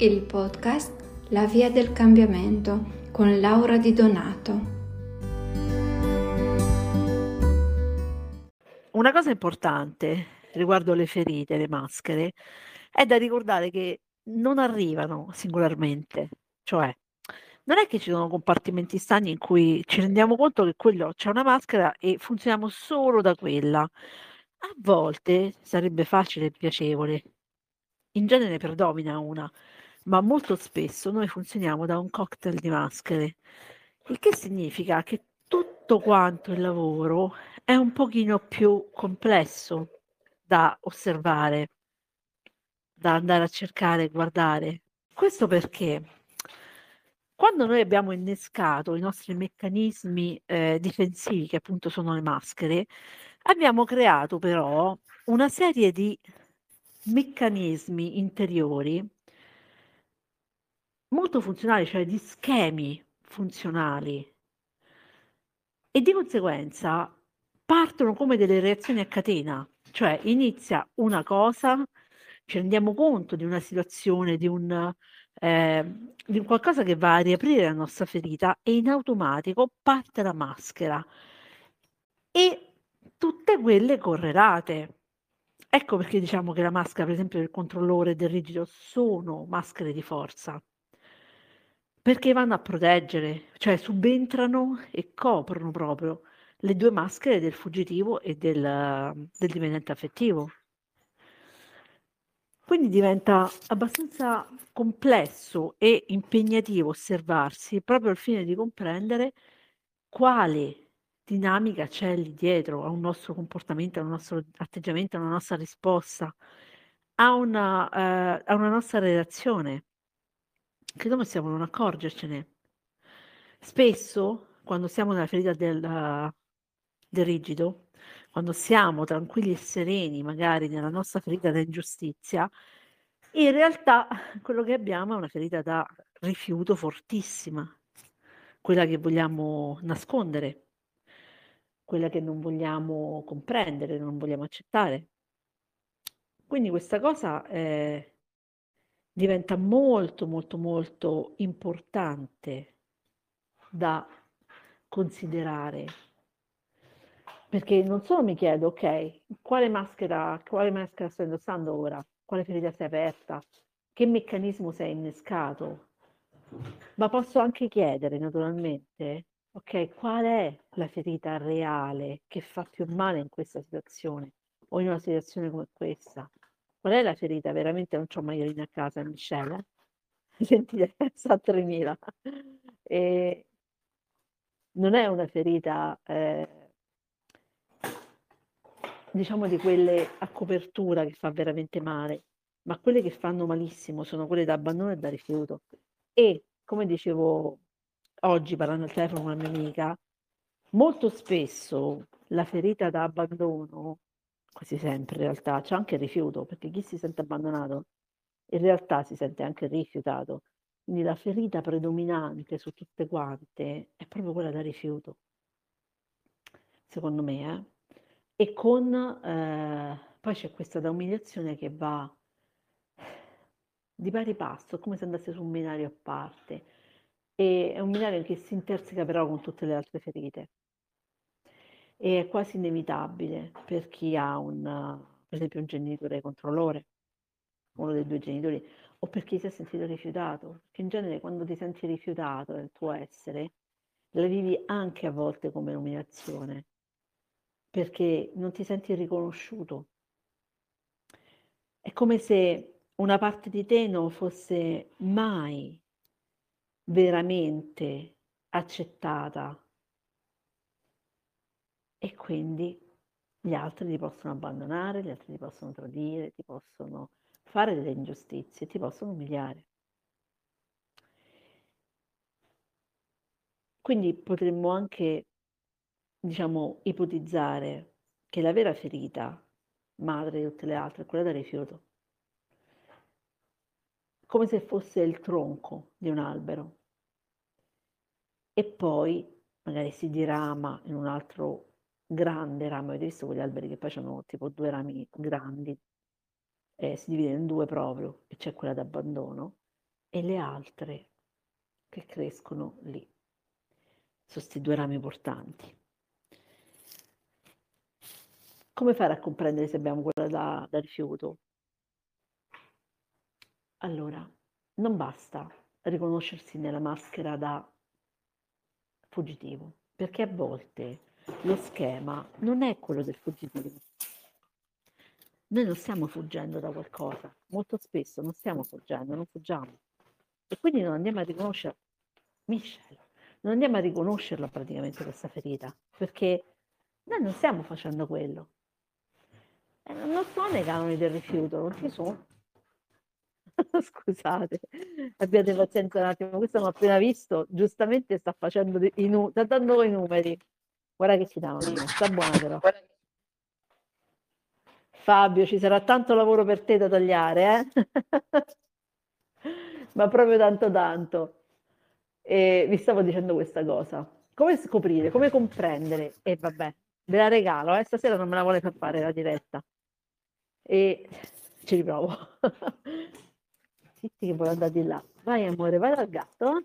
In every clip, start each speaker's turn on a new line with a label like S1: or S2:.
S1: il podcast La via del cambiamento con Laura Di Donato.
S2: Una cosa importante riguardo le ferite, le maschere, è da ricordare che non arrivano singolarmente, cioè non è che ci sono compartimenti stagni in cui ci rendiamo conto che quello c'è una maschera e funzioniamo solo da quella. A volte sarebbe facile e piacevole. In genere predomina una, ma molto spesso noi funzioniamo da un cocktail di maschere, il che significa che tutto quanto il lavoro è un pochino più complesso da osservare, da andare a cercare e guardare. Questo perché quando noi abbiamo innescato i nostri meccanismi eh, difensivi, che appunto sono le maschere, abbiamo creato però una serie di meccanismi interiori molto funzionali, cioè di schemi funzionali e di conseguenza partono come delle reazioni a catena, cioè inizia una cosa, ci rendiamo conto di una situazione, di un, eh, di qualcosa che va a riaprire la nostra ferita e in automatico parte la maschera e tutte quelle correlate. Ecco perché diciamo che la maschera, per esempio, del controllore del rigido sono maschere di forza. Perché vanno a proteggere, cioè subentrano e coprono proprio le due maschere del fuggitivo e del, del dipendente affettivo. Quindi diventa abbastanza complesso e impegnativo osservarsi proprio al fine di comprendere quale dinamica c'è lì dietro a un nostro comportamento, a un nostro atteggiamento, a una nostra risposta, a una, eh, a una nostra relazione, che noi possiamo non accorgercene. Spesso, quando siamo nella ferita del, del rigido, quando siamo tranquilli e sereni, magari nella nostra ferita da ingiustizia, in realtà quello che abbiamo è una ferita da rifiuto fortissima, quella che vogliamo nascondere, quella che non vogliamo comprendere, non vogliamo accettare. Quindi questa cosa eh, diventa molto, molto, molto importante da considerare perché non solo mi chiedo, ok, quale maschera, quale maschera sto indossando ora? Quale ferita si è aperta? Che meccanismo si è innescato? Ma posso anche chiedere, naturalmente, ok, qual è la ferita reale che fa più male in questa situazione o in una situazione come questa? Qual è la ferita? Veramente non c'ho maialina a casa, Michelle? Sentite, sa 3000. E non è una ferita... Eh, diciamo di quelle a copertura che fa veramente male, ma quelle che fanno malissimo sono quelle da abbandono e da rifiuto. E come dicevo oggi parlando al telefono con una mia amica, molto spesso la ferita da abbandono, quasi sempre in realtà, c'è anche il rifiuto, perché chi si sente abbandonato in realtà si sente anche rifiutato. Quindi la ferita predominante su tutte quante è proprio quella da rifiuto, secondo me. Eh? E con ehm, poi c'è questa da umiliazione che va di pari passo, come se andasse su un binario a parte. E è un binario che si interseca però con tutte le altre ferite. E è quasi inevitabile per chi ha un, per esempio, un genitore controllore, uno dei due genitori, o per chi si è sentito rifiutato. Perché in genere quando ti senti rifiutato nel tuo essere, la vivi anche a volte come umiliazione perché non ti senti riconosciuto. È come se una parte di te non fosse mai veramente accettata e quindi gli altri ti possono abbandonare, gli altri ti possono tradire, ti possono fare delle ingiustizie, ti possono umiliare. Quindi potremmo anche diciamo, ipotizzare che la vera ferita, madre di tutte le altre, è quella del rifiuto. Come se fosse il tronco di un albero. E poi magari si dirama in un altro grande ramo. Avete visto quegli alberi che poi hanno tipo due rami grandi? Eh, si divide in due proprio, e c'è quella d'abbandono. e le altre che crescono lì. Sono questi due rami portanti. Come fare a comprendere se abbiamo quella da, da rifiuto? Allora, non basta riconoscersi nella maschera da fuggitivo, perché a volte lo schema non è quello del fuggitivo. Noi non stiamo fuggendo da qualcosa, molto spesso non stiamo fuggendo, non fuggiamo. E quindi non andiamo a riconoscere, Michelle, non andiamo a riconoscerla praticamente questa ferita, perché noi non stiamo facendo quello. E non sono nei canoni del rifiuto, non ci sono. Scusate, abbiate pazienza un attimo, questo l'ho appena visto, giustamente sta facendo i numeri, sta dando i numeri. Guarda che ci danno, sta buona però. Fabio, ci sarà tanto lavoro per te da tagliare, eh? Ma proprio tanto tanto. E vi stavo dicendo questa cosa. Come scoprire, come comprendere? E vabbè, ve la regalo, eh? stasera non me la vuole far fare la diretta. E ci riprovo. Zitti che vuole andare di là. Vai amore, vai dal gatto.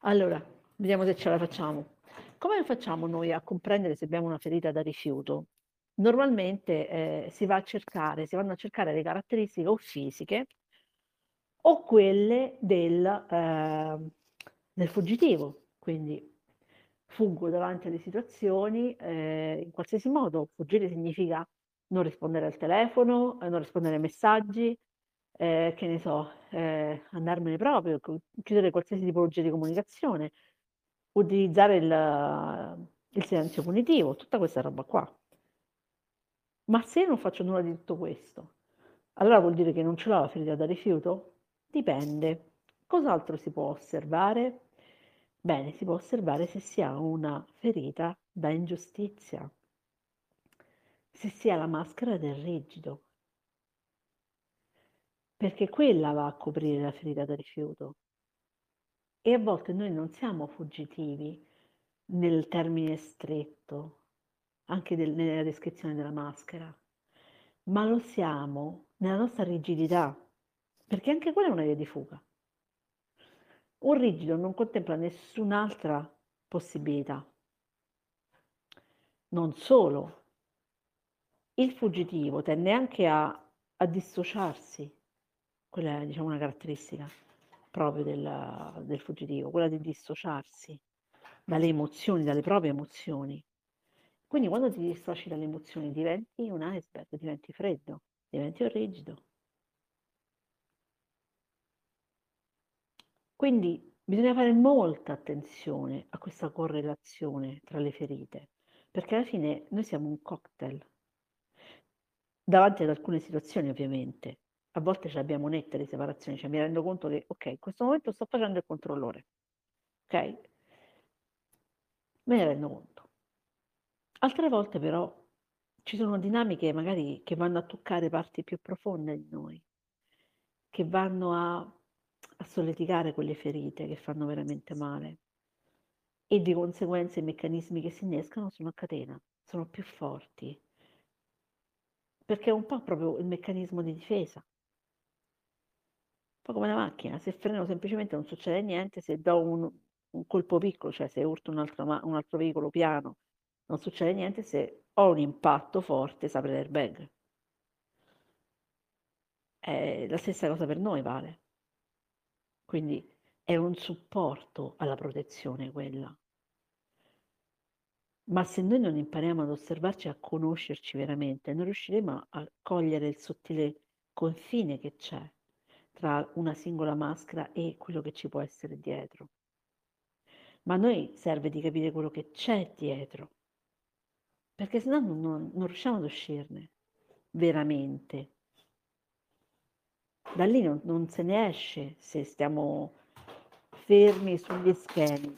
S2: Allora, vediamo se ce la facciamo. Come facciamo noi a comprendere se abbiamo una ferita da rifiuto? Normalmente eh, si va a cercare, si vanno a cercare le caratteristiche o fisiche o quelle del, eh, del fuggitivo, quindi fuggo davanti alle situazioni eh, in qualsiasi modo. Fuggire significa non rispondere al telefono, eh, non rispondere ai messaggi, eh, che ne so, eh, andarmene proprio, chiudere qualsiasi tipologia di comunicazione, utilizzare il, il silenzio punitivo, tutta questa roba qua. Ma se non faccio nulla di tutto questo, allora vuol dire che non ce l'ho la ferita da rifiuto? Dipende. Cos'altro si può osservare? Bene, si può osservare se si ha una ferita da ingiustizia, se si ha la maschera del rigido, perché quella va a coprire la ferita da rifiuto. E a volte noi non siamo fuggitivi nel termine stretto, anche del, nella descrizione della maschera, ma lo siamo nella nostra rigidità, perché anche quella è una via di fuga. Un rigido non contempla nessun'altra possibilità. Non solo, il fuggitivo tende anche a, a dissociarsi quella è diciamo, una caratteristica proprio del, del fuggitivo, quella di dissociarsi dalle emozioni, dalle proprie emozioni. Quindi quando ti dissoci dalle emozioni diventi un iceberg, diventi freddo, diventi rigido. Quindi bisogna fare molta attenzione a questa correlazione tra le ferite, perché alla fine noi siamo un cocktail. Davanti ad alcune situazioni ovviamente, a volte ce l'abbiamo nette le separazioni, cioè mi rendo conto che, ok, in questo momento sto facendo il controllore, ok? Me ne rendo conto. Altre volte però ci sono dinamiche magari che vanno a toccare parti più profonde di noi, che vanno a, a solleticare quelle ferite che fanno veramente male e di conseguenza i meccanismi che si innescano sono a catena, sono più forti, perché è un po' proprio il meccanismo di difesa po' come la macchina, se freno semplicemente non succede niente, se do un, un colpo piccolo, cioè se urto un altro, un altro veicolo piano, non succede niente, se ho un impatto forte si l'airbag. È la stessa cosa per noi vale. Quindi è un supporto alla protezione quella. Ma se noi non impariamo ad osservarci, a conoscerci veramente, non riusciremo a cogliere il sottile confine che c'è tra una singola maschera e quello che ci può essere dietro. Ma a noi serve di capire quello che c'è dietro, perché sennò non, non, non riusciamo ad uscirne veramente. Da lì non, non se ne esce se stiamo fermi sugli schemi.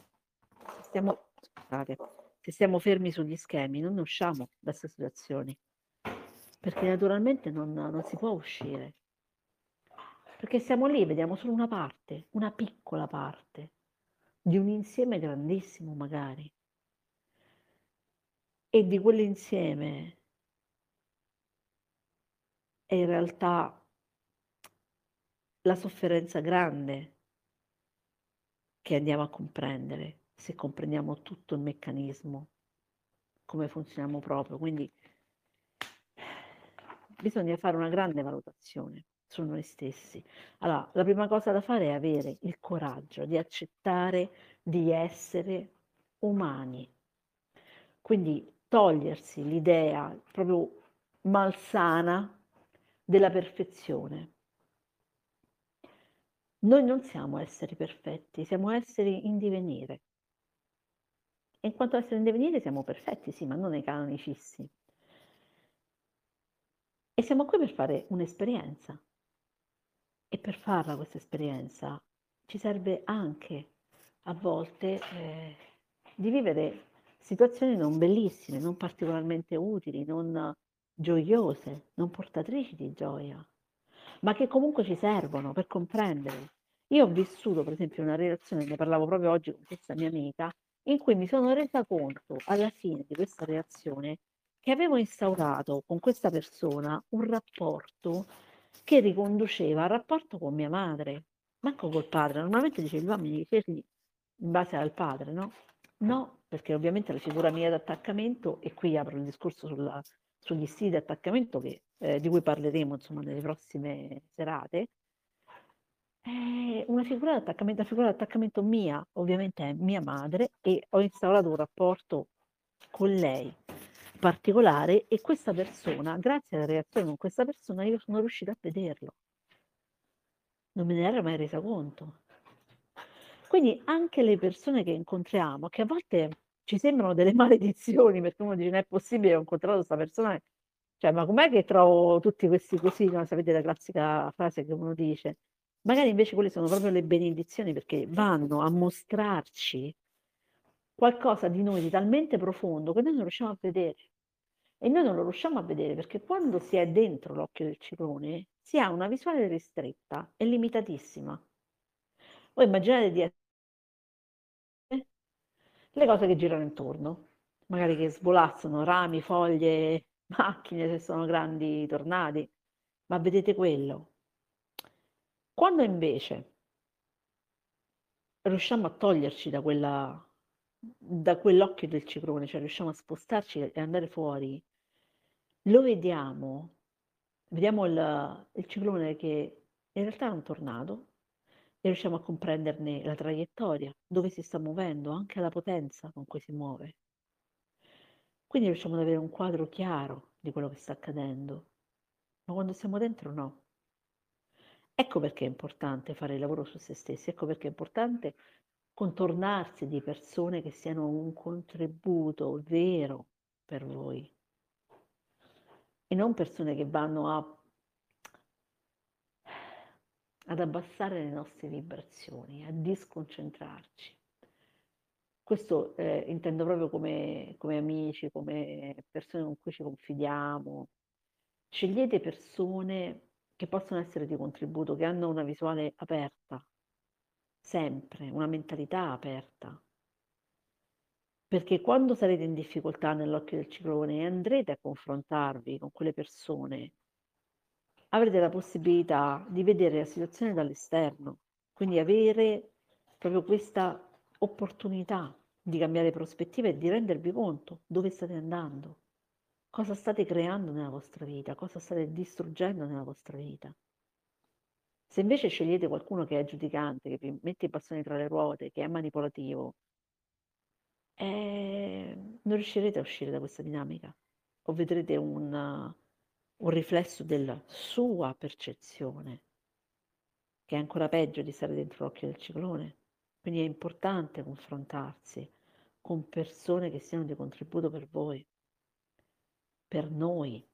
S2: Se stiamo, scusate, se stiamo fermi sugli schemi non usciamo da queste situazioni, perché naturalmente non, non si può uscire perché siamo lì, vediamo solo una parte, una piccola parte di un insieme grandissimo magari. E di quell'insieme è in realtà la sofferenza grande che andiamo a comprendere se comprendiamo tutto il meccanismo, come funzioniamo proprio. Quindi bisogna fare una grande valutazione su noi stessi. Allora, la prima cosa da fare è avere il coraggio di accettare di essere umani. Quindi togliersi l'idea proprio malsana della perfezione. Noi non siamo esseri perfetti, siamo esseri in divenire. E in quanto esseri in divenire siamo perfetti, sì, ma non nei canoni fissi. E siamo qui per fare un'esperienza. E per farla questa esperienza ci serve anche a volte eh, di vivere situazioni non bellissime, non particolarmente utili, non gioiose, non portatrici di gioia, ma che comunque ci servono per comprendere. Io ho vissuto, per esempio, una relazione, ne parlavo proprio oggi con questa mia amica, in cui mi sono resa conto alla fine di questa relazione che avevo instaurato con questa persona un rapporto che riconduceva al rapporto con mia madre, manco col padre. Normalmente dice gli uomini figli in base al padre, no? No, perché ovviamente la figura mia d'attaccamento, e qui apro il discorso sulla, sugli stili di attaccamento che, eh, di cui parleremo insomma nelle prossime serate, è una figura d'attaccamento, la figura d'attaccamento mia, ovviamente è mia madre, e ho instaurato un rapporto con lei particolare e questa persona, grazie alla reazione con questa persona, io sono riuscita a vederlo. Non me ne ero mai resa conto. Quindi anche le persone che incontriamo, che a volte ci sembrano delle maledizioni, perché uno dice non è possibile, ho incontrato questa persona, cioè ma com'è che trovo tutti questi così, no? sapete la classica frase che uno dice, magari invece quelle sono proprio le benedizioni perché vanno a mostrarci qualcosa di noi di talmente profondo che noi non riusciamo a vedere. E noi non lo riusciamo a vedere perché quando si è dentro l'occhio del ciclone si ha una visuale ristretta e limitatissima. Voi immaginate di essere le cose che girano intorno, magari che svolazzano rami, foglie, macchine se sono grandi tornadi, ma vedete quello. Quando invece riusciamo a toglierci da quella da quell'occhio del ciclone, cioè riusciamo a spostarci e andare fuori, lo vediamo, vediamo il, il ciclone che in realtà è un tornado e riusciamo a comprenderne la traiettoria, dove si sta muovendo, anche la potenza con cui si muove. Quindi riusciamo ad avere un quadro chiaro di quello che sta accadendo, ma quando siamo dentro no. Ecco perché è importante fare il lavoro su se stessi, ecco perché è importante contornarsi di persone che siano un contributo vero per voi e non persone che vanno a, ad abbassare le nostre vibrazioni, a disconcentrarci. Questo eh, intendo proprio come, come amici, come persone con cui ci confidiamo. Scegliete persone che possono essere di contributo, che hanno una visuale aperta sempre una mentalità aperta. Perché quando sarete in difficoltà nell'occhio del ciclone e andrete a confrontarvi con quelle persone, avrete la possibilità di vedere la situazione dall'esterno, quindi avere proprio questa opportunità di cambiare prospettiva e di rendervi conto dove state andando, cosa state creando nella vostra vita, cosa state distruggendo nella vostra vita. Se invece scegliete qualcuno che è giudicante, che vi mette i bastoni tra le ruote, che è manipolativo, eh, non riuscirete a uscire da questa dinamica o vedrete un, un riflesso della sua percezione, che è ancora peggio di stare dentro l'occhio del ciclone. Quindi è importante confrontarsi con persone che siano di contributo per voi, per noi,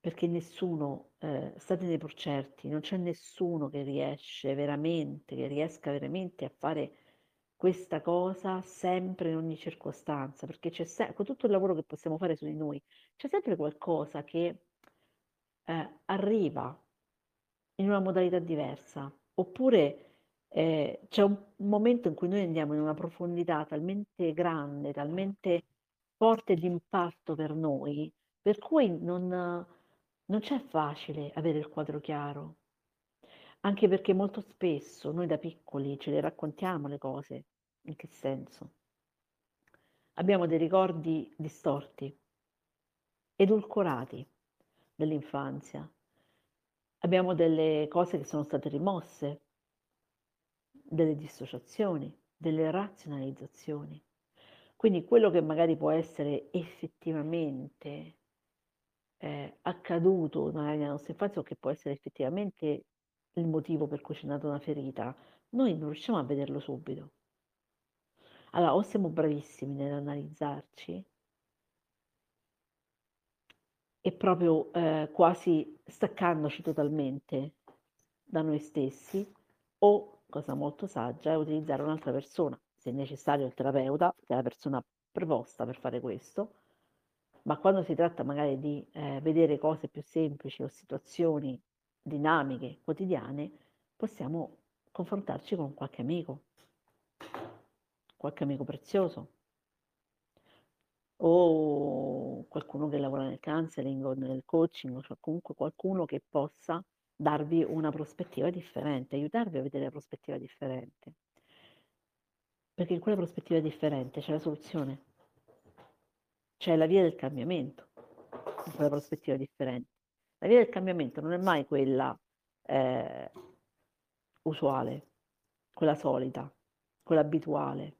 S2: perché nessuno, eh, statene pur certi, non c'è nessuno che riesce veramente, che riesca veramente a fare questa cosa sempre in ogni circostanza, perché c'è sempre, con tutto il lavoro che possiamo fare su di noi, c'è sempre qualcosa che eh, arriva in una modalità diversa, oppure eh, c'è un momento in cui noi andiamo in una profondità talmente grande, talmente forte di impatto per noi, per cui non non c'è facile avere il quadro chiaro. Anche perché molto spesso noi da piccoli ce le raccontiamo le cose. In che senso? Abbiamo dei ricordi distorti, edulcorati dell'infanzia. Abbiamo delle cose che sono state rimosse, delle dissociazioni, delle razionalizzazioni. Quindi quello che magari può essere effettivamente eh, accaduto nella nostra infanzia o che può essere effettivamente il motivo per cui c'è nata una ferita, noi non riusciamo a vederlo subito. Allora, o siamo bravissimi nell'analizzarci e proprio eh, quasi staccandoci totalmente da noi stessi, o, cosa molto saggia, è utilizzare un'altra persona, se necessario il terapeuta, che è la persona preposta per fare questo, ma quando si tratta magari di eh, vedere cose più semplici o situazioni dinamiche quotidiane, possiamo confrontarci con qualche amico, qualche amico prezioso o qualcuno che lavora nel counseling o nel coaching, cioè comunque qualcuno che possa darvi una prospettiva differente, aiutarvi a vedere la prospettiva differente. Perché in quella prospettiva differente c'è la soluzione c'è la via del cambiamento, in quella prospettiva differente. La via del cambiamento non è mai quella eh, usuale, quella solita, quella abituale,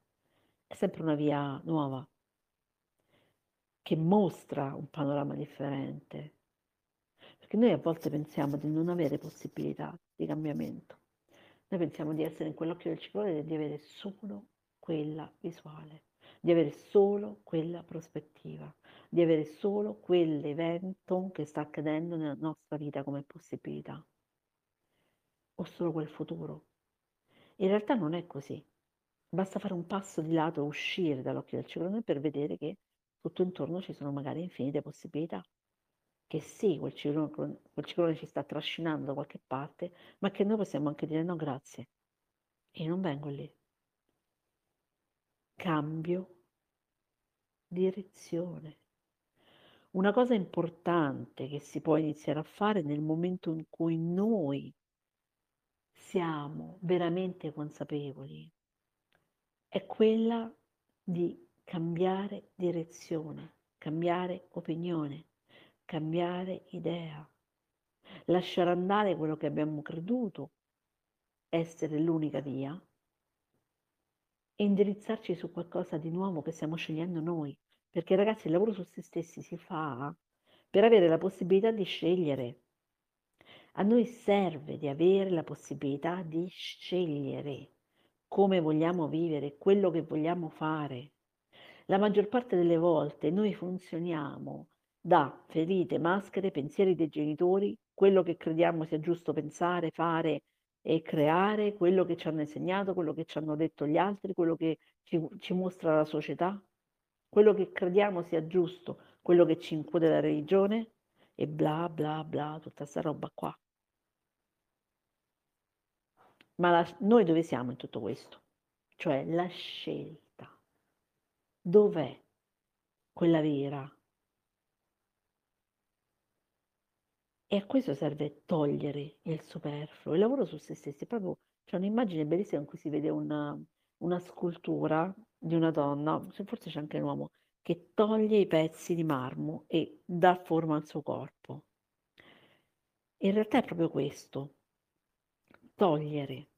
S2: è sempre una via nuova che mostra un panorama differente. Perché noi a volte pensiamo di non avere possibilità di cambiamento. Noi pensiamo di essere in quell'occhio del ciclone e di avere solo quella visuale di avere solo quella prospettiva, di avere solo quell'evento che sta accadendo nella nostra vita come possibilità, o solo quel futuro. In realtà non è così. Basta fare un passo di lato, uscire dall'occhio del ciclone per vedere che tutto intorno ci sono magari infinite possibilità. Che sì, quel ciclone, quel ciclone ci sta trascinando da qualche parte, ma che noi possiamo anche dire no grazie. E non vengo lì. Cambio direzione. Una cosa importante che si può iniziare a fare nel momento in cui noi siamo veramente consapevoli è quella di cambiare direzione, cambiare opinione, cambiare idea, lasciare andare quello che abbiamo creduto essere l'unica via e indirizzarci su qualcosa di nuovo che stiamo scegliendo noi. Perché ragazzi il lavoro su se stessi si fa per avere la possibilità di scegliere. A noi serve di avere la possibilità di scegliere come vogliamo vivere, quello che vogliamo fare. La maggior parte delle volte noi funzioniamo da ferite, maschere, pensieri dei genitori, quello che crediamo sia giusto pensare, fare e creare quello che ci hanno insegnato, quello che ci hanno detto gli altri, quello che ci, ci mostra la società, quello che crediamo sia giusto, quello che ci incute la religione e bla bla bla, tutta questa roba qua. Ma la, noi dove siamo in tutto questo? Cioè la scelta. Dov'è quella vera? E a questo serve togliere il superfluo. Il lavoro su se stessi proprio c'è un'immagine bellissima in cui si vede una, una scultura di una donna, forse c'è anche un uomo, che toglie i pezzi di marmo e dà forma al suo corpo. In realtà è proprio questo, togliere.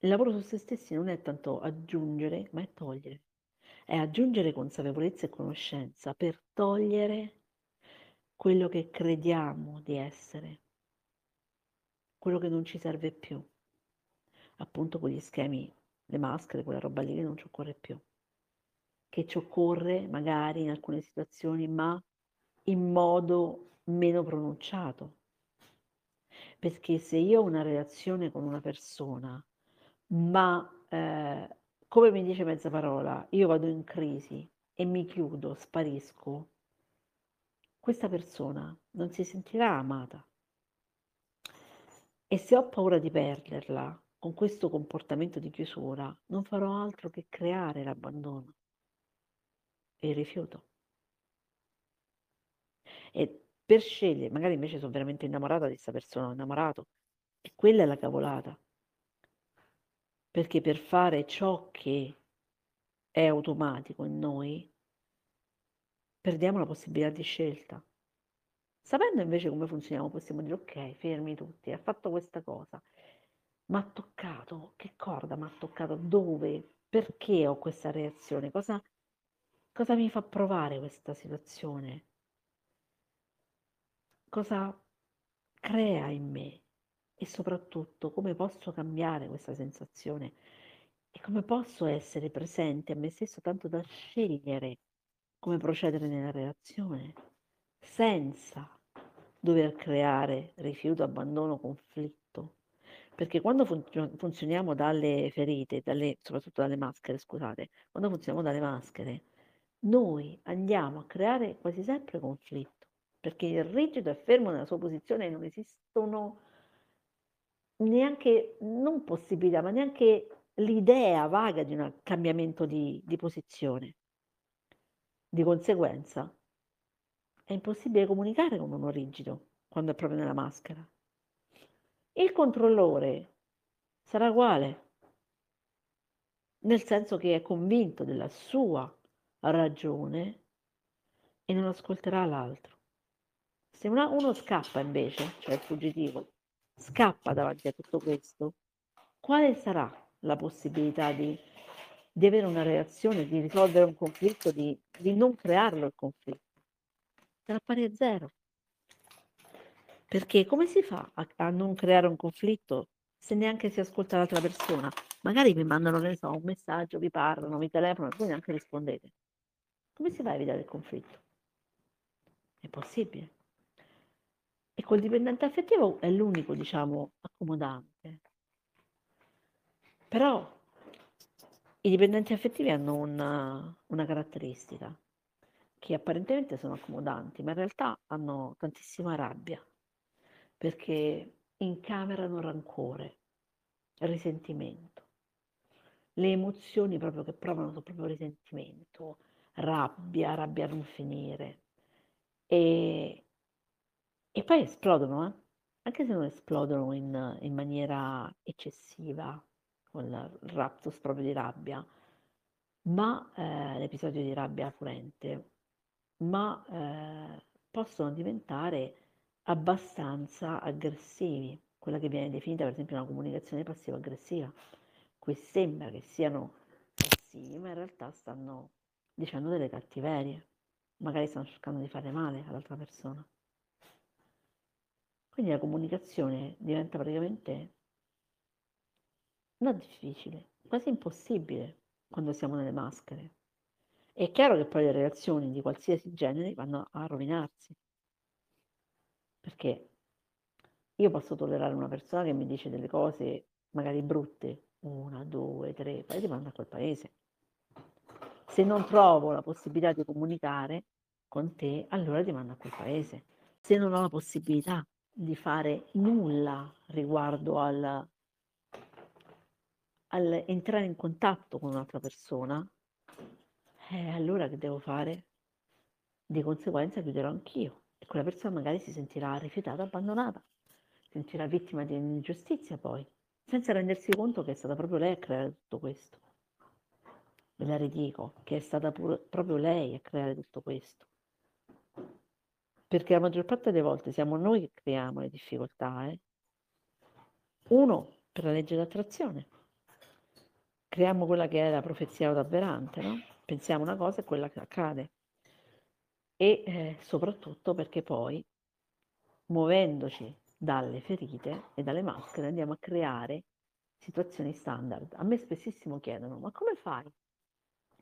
S2: Il lavoro su se stessi non è tanto aggiungere, ma è togliere. È aggiungere consapevolezza e conoscenza per togliere quello che crediamo di essere, quello che non ci serve più, appunto quegli schemi, le maschere, quella roba lì che non ci occorre più, che ci occorre magari in alcune situazioni, ma in modo meno pronunciato. Perché se io ho una relazione con una persona, ma eh, come mi dice mezza parola, io vado in crisi e mi chiudo, sparisco, questa persona non si sentirà amata. E se ho paura di perderla con questo comportamento di chiusura, non farò altro che creare l'abbandono e il rifiuto. E per scegliere, magari invece sono veramente innamorata di questa persona, innamorato, e Quella è la cavolata. Perché per fare ciò che è automatico in noi, perdiamo la possibilità di scelta. Sapendo invece come funzioniamo, possiamo dire ok, fermi tutti, ha fatto questa cosa, ma ha toccato, che corda mi ha toccato, dove, perché ho questa reazione, cosa, cosa mi fa provare questa situazione, cosa crea in me? E soprattutto come posso cambiare questa sensazione? E come posso essere presente a me stesso tanto da scegliere come procedere nella relazione senza dover creare rifiuto, abbandono, conflitto. Perché quando fun- funzioniamo dalle ferite, dalle, soprattutto dalle maschere, scusate, quando funzioniamo dalle maschere, noi andiamo a creare quasi sempre conflitto, perché il rigido è fermo nella sua posizione e non esistono neanche, non possibilità, ma neanche l'idea vaga di un cambiamento di, di posizione. Di conseguenza, è impossibile comunicare con uno rigido quando è proprio nella maschera. Il controllore sarà uguale, nel senso che è convinto della sua ragione e non ascolterà l'altro. Se una, uno scappa invece, cioè il fuggitivo, scappa davanti a tutto questo, quale sarà la possibilità di di avere una reazione, di risolvere un conflitto, di, di non crearlo il conflitto. Sarà pari a zero. Perché come si fa a, a, non creare un conflitto se neanche si ascolta l'altra persona? Magari vi mandano, ne so, un messaggio, vi parlano, vi telefonano, voi neanche rispondete. Come si va a evitare il conflitto? È possibile. E col dipendente affettivo è l'unico, diciamo, accomodante. Però i dipendenti affettivi hanno una, una caratteristica, che apparentemente sono accomodanti, ma in realtà hanno tantissima rabbia, perché incamerano rancore, risentimento. Le emozioni proprio che provano sono proprio risentimento, rabbia, rabbia a non finire. E, e poi esplodono, eh? anche se non esplodono in, in maniera eccessiva, con il raptus proprio di rabbia, ma eh, l'episodio di rabbia furente, ma eh, possono diventare abbastanza aggressivi, quella che viene definita per esempio una comunicazione passivo-aggressiva, cui sembra che siano passivi, ma in realtà stanno dicendo delle cattiverie, magari stanno cercando di fare male all'altra persona. Quindi la comunicazione diventa praticamente non difficile, quasi impossibile quando siamo nelle maschere. È chiaro che poi le relazioni di qualsiasi genere vanno a rovinarsi, perché io posso tollerare una persona che mi dice delle cose magari brutte, una, due, tre, poi ti manda a quel paese. Se non trovo la possibilità di comunicare con te, allora ti mando a quel paese. Se non ho la possibilità di fare nulla riguardo al al entrare in contatto con un'altra persona, eh, allora che devo fare? Di conseguenza chiuderò anch'io e quella persona magari si sentirà rifiutata, abbandonata, sentirà vittima di un'ingiustizia poi, senza rendersi conto che è stata proprio lei a creare tutto questo. Ve la ridico, che è stata pure, proprio lei a creare tutto questo. Perché la maggior parte delle volte siamo noi che creiamo le difficoltà. Eh? Uno, per la legge d'attrazione creiamo quella che è la profezia autoavverante, no? Pensiamo una cosa e quella che accade. E eh, soprattutto perché poi, muovendoci dalle ferite e dalle maschere, andiamo a creare situazioni standard. A me spessissimo chiedono, ma come fai?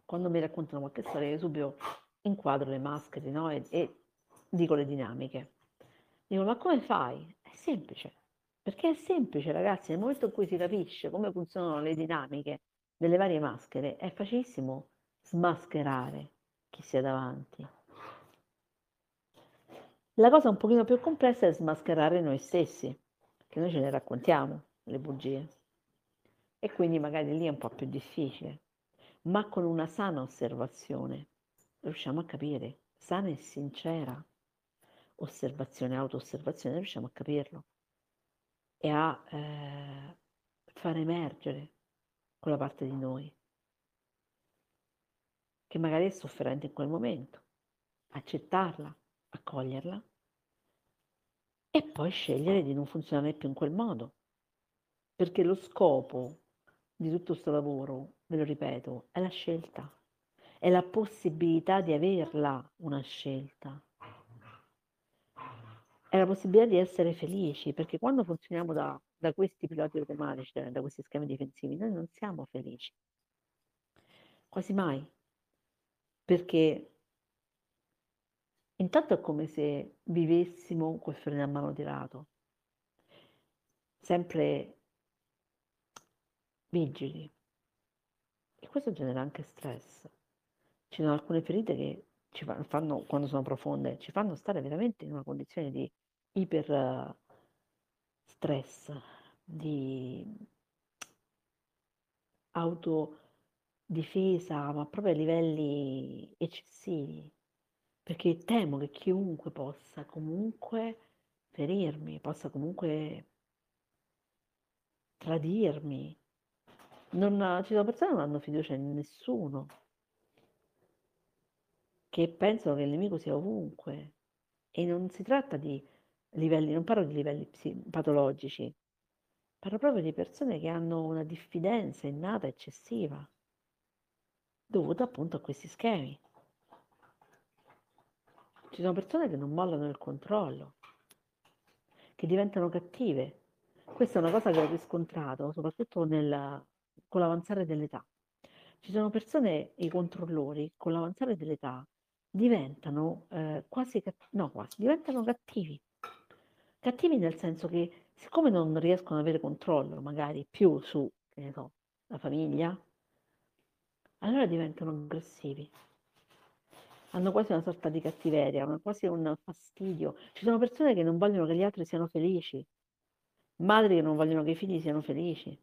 S2: Quando mi raccontano qualche storia, io subito inquadro le maschere no? e, e dico le dinamiche. Dico, ma come fai? È semplice, perché è semplice ragazzi, nel momento in cui si capisce come funzionano le dinamiche delle varie maschere è facilissimo smascherare chi si ha davanti. La cosa un pochino più complessa è smascherare noi stessi, che noi ce ne raccontiamo le bugie. E quindi magari lì è un po' più difficile, ma con una sana osservazione riusciamo a capire, sana e sincera osservazione, auto-osservazione, riusciamo a capirlo. e a eh, far emergere quella parte di noi che magari è sofferente in quel momento, accettarla, accoglierla e poi scegliere di non funzionare più in quel modo. Perché lo scopo di tutto questo lavoro, ve lo ripeto, è la scelta, è la possibilità di averla una scelta, è la possibilità di essere felici, perché quando funzioniamo da, da questi piloti automatici, da questi schemi difensivi, noi non siamo felici, quasi mai, perché intanto è come se vivessimo col freno a mano tirato, sempre vigili. E questo genera anche stress. Ci sono alcune ferite che ci fanno, quando sono profonde, ci fanno stare veramente in una condizione di iper stress, di autodifesa, ma proprio a livelli eccessivi, perché temo che chiunque possa comunque ferirmi, possa comunque tradirmi, non, ci sono persone che non hanno fiducia in nessuno, che pensano che il nemico sia ovunque. E non si tratta di livelli, non parlo di livelli patologici, parlo proprio di persone che hanno una diffidenza innata eccessiva, dovuta appunto a questi schemi. Ci sono persone che non mollano il controllo, che diventano cattive. Questa è una cosa che ho riscontrato, soprattutto nel, con l'avanzare dell'età. Ci sono persone, i controllori, con l'avanzare dell'età diventano eh, quasi, no quasi, diventano cattivi. Cattivi nel senso che siccome non riescono ad avere controllo magari più su, che ne so, la famiglia, allora diventano aggressivi. Hanno quasi una sorta di cattiveria, hanno quasi un fastidio. Ci sono persone che non vogliono che gli altri siano felici, madri che non vogliono che i figli siano felici.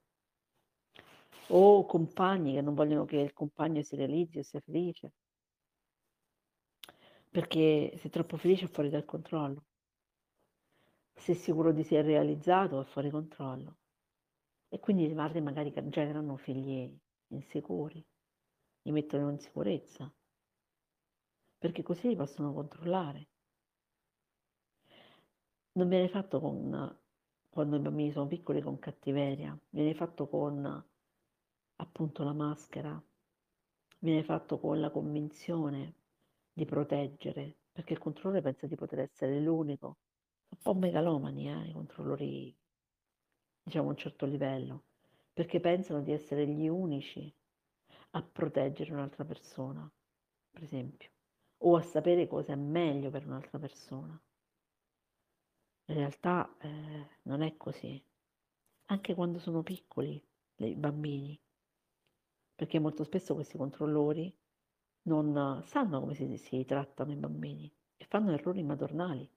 S2: O compagni che non vogliono che il compagno si realizzi o sia felice, perché se è troppo felice è fuori dal controllo, se è sicuro di sé realizzato è fuori controllo. E quindi le madri magari generano figli insicuri, li mettono in sicurezza, perché così li possono controllare. Non viene fatto con, quando i bambini sono piccoli con cattiveria, viene fatto con appunto la maschera viene fatto con la convinzione di proteggere, perché il controllore pensa di poter essere l'unico. Un po' megalomani eh, i controllori, diciamo a un certo livello, perché pensano di essere gli unici a proteggere un'altra persona, per esempio, o a sapere cosa è meglio per un'altra persona. In realtà eh, non è così. Anche quando sono piccoli, i bambini, perché molto spesso questi controllori non sanno come si, si trattano i bambini e fanno errori madornali,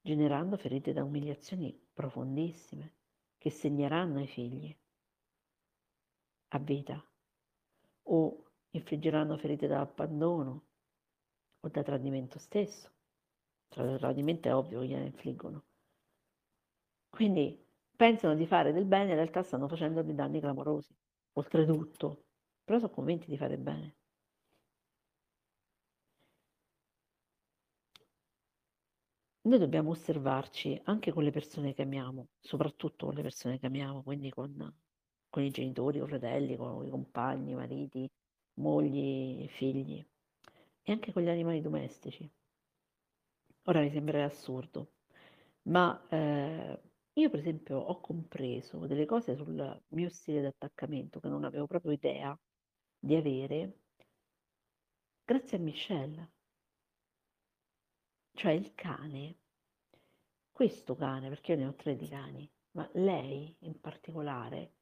S2: generando ferite da umiliazioni profondissime che segneranno ai figli a vita o infliggeranno ferite da abbandono o da tradimento stesso. Tra il tradimento è ovvio che gliene infliggono. Quindi pensano di fare del bene, in realtà stanno facendo dei danni clamorosi. Oltretutto, però sono convinti di fare bene. Noi dobbiamo osservarci anche con le persone che amiamo, soprattutto con le persone che amiamo, quindi con, con i genitori, con i fratelli, con i compagni, mariti, mogli, figli e anche con gli animali domestici. Ora mi sembrerà assurdo, ma eh, io per esempio ho compreso delle cose sul mio stile di attaccamento che non avevo proprio idea di avere grazie a Michelle. Cioè il cane, questo cane, perché io ne ho tre di cani, ma lei in particolare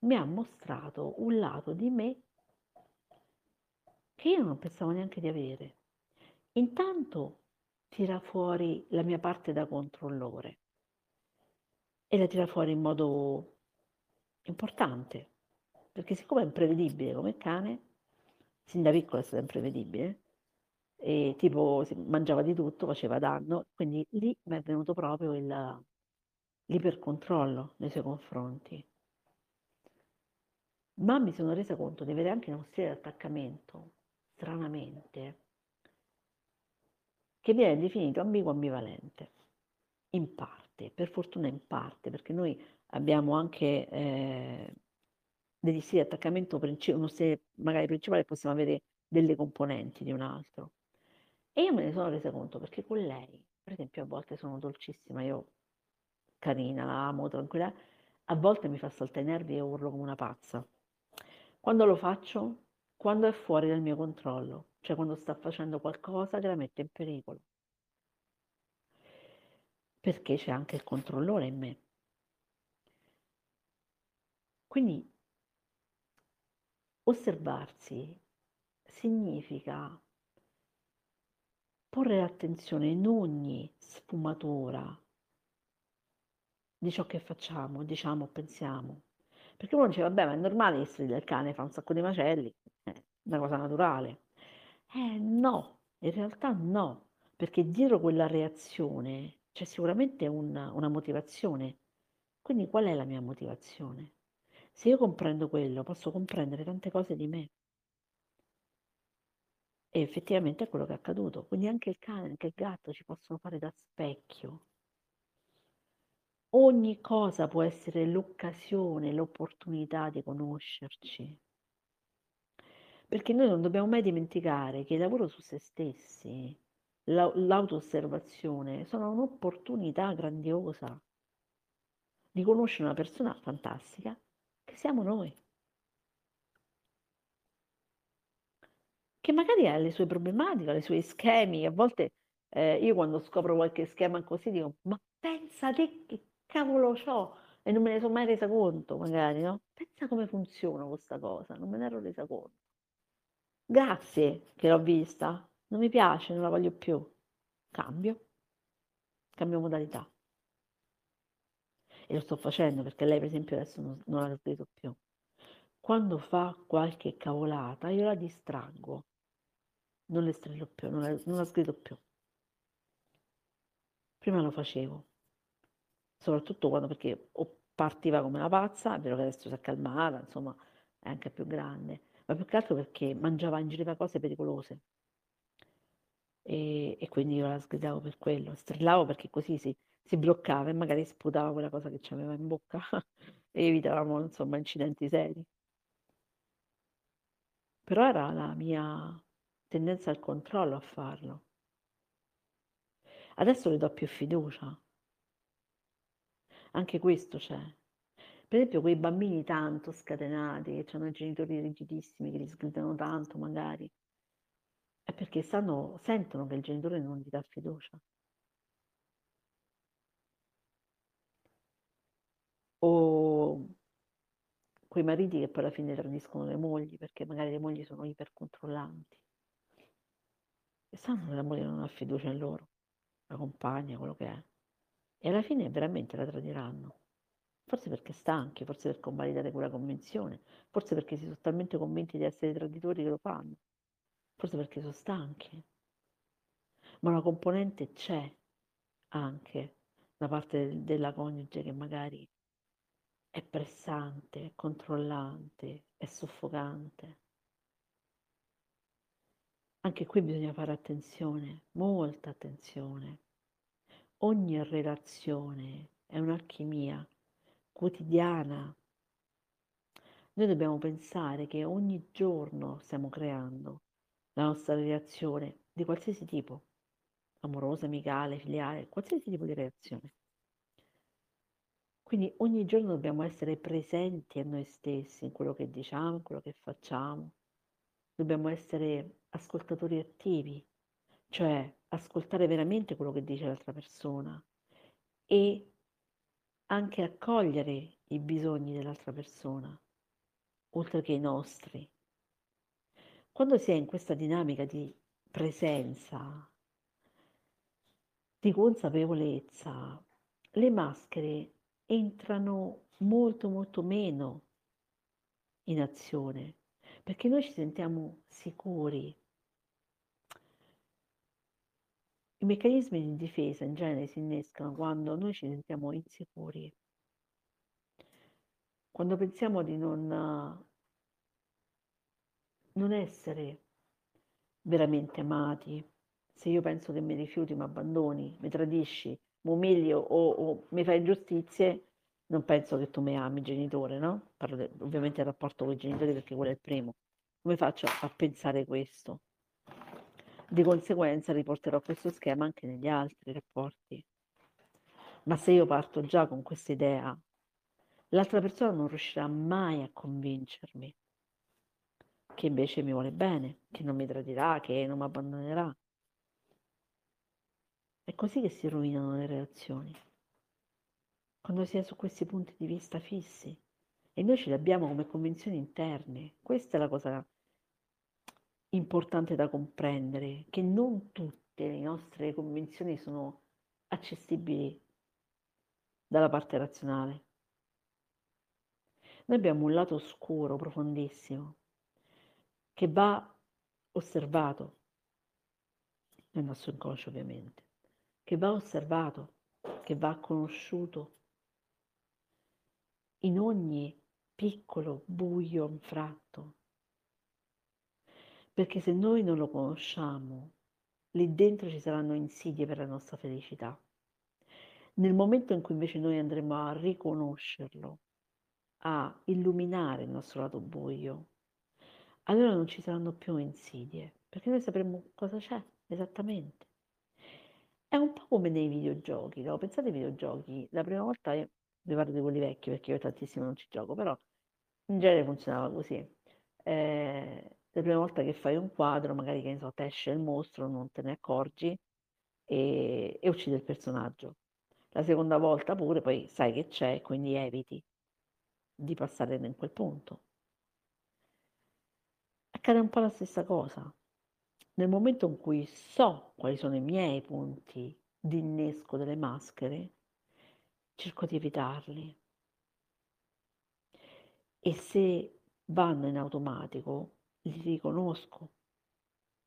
S2: mi ha mostrato un lato di me che io non pensavo neanche di avere. Intanto tira fuori la mia parte da controllore e la tira fuori in modo importante, perché siccome è imprevedibile come cane, sin da piccolo è stato imprevedibile, e tipo mangiava di tutto, faceva danno, quindi lì mi è venuto proprio il, l'ipercontrollo nei suoi confronti. Ma mi sono resa conto di avere anche uno stile di attaccamento, stranamente, che viene definito ambiguo-ambivalente, in parte, per fortuna in parte, perché noi abbiamo anche eh, degli stili di attaccamento, uno stile magari principale, possiamo avere delle componenti di un altro. E io me ne sono resa conto perché con lei, per esempio, a volte sono dolcissima, io carina, la amo, tranquilla, a volte mi fa saltare i nervi e urlo come una pazza. Quando lo faccio? Quando è fuori dal mio controllo, cioè quando sta facendo qualcosa che la mette in pericolo. Perché c'è anche il controllore in me. Quindi osservarsi significa porre attenzione in ogni sfumatura di ciò che facciamo, diciamo, pensiamo. Perché uno dice, vabbè, ma è normale che il cane, fa un sacco di macelli, una cosa naturale. Eh no, in realtà no, perché dietro quella reazione c'è sicuramente una, una motivazione. Quindi qual è la mia motivazione? Se io comprendo quello, posso comprendere tante cose di me. E effettivamente è quello che è accaduto. Quindi anche il cane, anche il gatto ci possono fare da specchio. Ogni cosa può essere l'occasione, l'opportunità di conoscerci. Perché noi non dobbiamo mai dimenticare che il lavoro su se stessi, l'auto-osservazione, sono un'opportunità grandiosa di conoscere una persona fantastica che siamo noi. Che magari ha le sue problematiche, le sue schemi, a volte eh, io quando scopro qualche schema così dico, ma pensa te che cavolo c'ho e non me ne sono mai resa conto, magari, no? Pensa come funziona questa cosa, non me ne ero resa conto. Grazie che l'ho vista, non mi piace, non la voglio più. Cambio, cambio modalità e lo sto facendo perché lei per esempio adesso non, non la sgrido più. Quando fa qualche cavolata io la distraggo, non le strillo più, non la, non la sgrido più. Prima lo facevo, soprattutto quando perché o partiva come una pazza, è vero che adesso si è calmata, insomma è anche più grande, ma più che altro perché mangiava, ingeriva cose pericolose. E, e quindi io la sgridavo per quello, strillavo perché così si, si bloccava e magari sputava quella cosa che c'aveva in bocca e evitavamo insomma incidenti seri. Però era la mia tendenza al controllo a farlo. Adesso le do più fiducia. Anche questo c'è. Per esempio quei bambini tanto scatenati, che hanno genitori rigidissimi, che li sgridano tanto magari, è perché sanno, sentono che il genitore non gli dà fiducia. o quei mariti che poi alla fine tradiscono le mogli perché magari le mogli sono ipercontrollanti e sanno che la moglie non ha fiducia in loro, la compagna, quello che è. E alla fine veramente la tradiranno. Forse perché stanchi, forse per convalidare quella convenzione, forse perché si sono talmente convinti di essere traditori che lo fanno, forse perché sono stanchi. Ma una componente c'è anche da parte della coniuge che magari è pressante, è controllante, è soffocante. Anche qui bisogna fare attenzione, molta attenzione. Ogni relazione è un'alchimia quotidiana. Noi dobbiamo pensare che ogni giorno stiamo creando la nostra relazione di qualsiasi tipo, amorosa, amicale, filiale, qualsiasi tipo di relazione. Quindi ogni giorno dobbiamo essere presenti a noi stessi in quello che diciamo, in quello che facciamo. Dobbiamo essere ascoltatori attivi, cioè ascoltare veramente quello che dice l'altra persona e anche accogliere i bisogni dell'altra persona, oltre che i nostri. Quando si è in questa dinamica di presenza, di consapevolezza, le maschere entrano molto molto meno in azione, perché noi ci sentiamo sicuri. I meccanismi di difesa in genere si innescano quando noi ci sentiamo insicuri, quando pensiamo di non, non essere veramente amati, se io penso che mi rifiuti, mi abbandoni, mi tradisci, mi umili o, o mi fai ingiustizie, non penso che tu mi ami, genitore, no? Parlo ovviamente del rapporto con i genitori perché quello è il primo. Come faccio a pensare questo? Di conseguenza riporterò questo schema anche negli altri rapporti. Ma se io parto già con questa idea, l'altra persona non riuscirà mai a convincermi che invece mi vuole bene, che non mi tradirà, che non mi abbandonerà. È così che si rovinano le relazioni, quando si è su questi punti di vista fissi e noi ce li abbiamo come convinzioni interne. Questa è la cosa importante da comprendere, che non tutte le nostre convinzioni sono accessibili dalla parte razionale. Noi abbiamo un lato oscuro, profondissimo, che va osservato nel nostro inconscio ovviamente, che va osservato, che va conosciuto in ogni piccolo buio infratto. Perché se noi non lo conosciamo, lì dentro ci saranno insidie per la nostra felicità. Nel momento in cui invece noi andremo a riconoscerlo, a illuminare il nostro lato buio, allora non ci saranno più insidie, perché noi sapremo cosa c'è esattamente. È un po' come nei videogiochi, no? Pensate ai videogiochi, la prima volta, io vi parlo di quelli vecchi perché io tantissimo non ci gioco, però in genere funzionava così. Eh, la prima volta che fai un quadro, magari che ne so, te esce il mostro, non te ne accorgi e, e uccide il personaggio. La seconda volta pure, poi sai che c'è, quindi eviti di passare in quel punto. Accade un po' la stessa cosa. Nel momento in cui so quali sono i miei punti di innesco delle maschere, cerco di evitarli. E se vanno in automatico, li riconosco,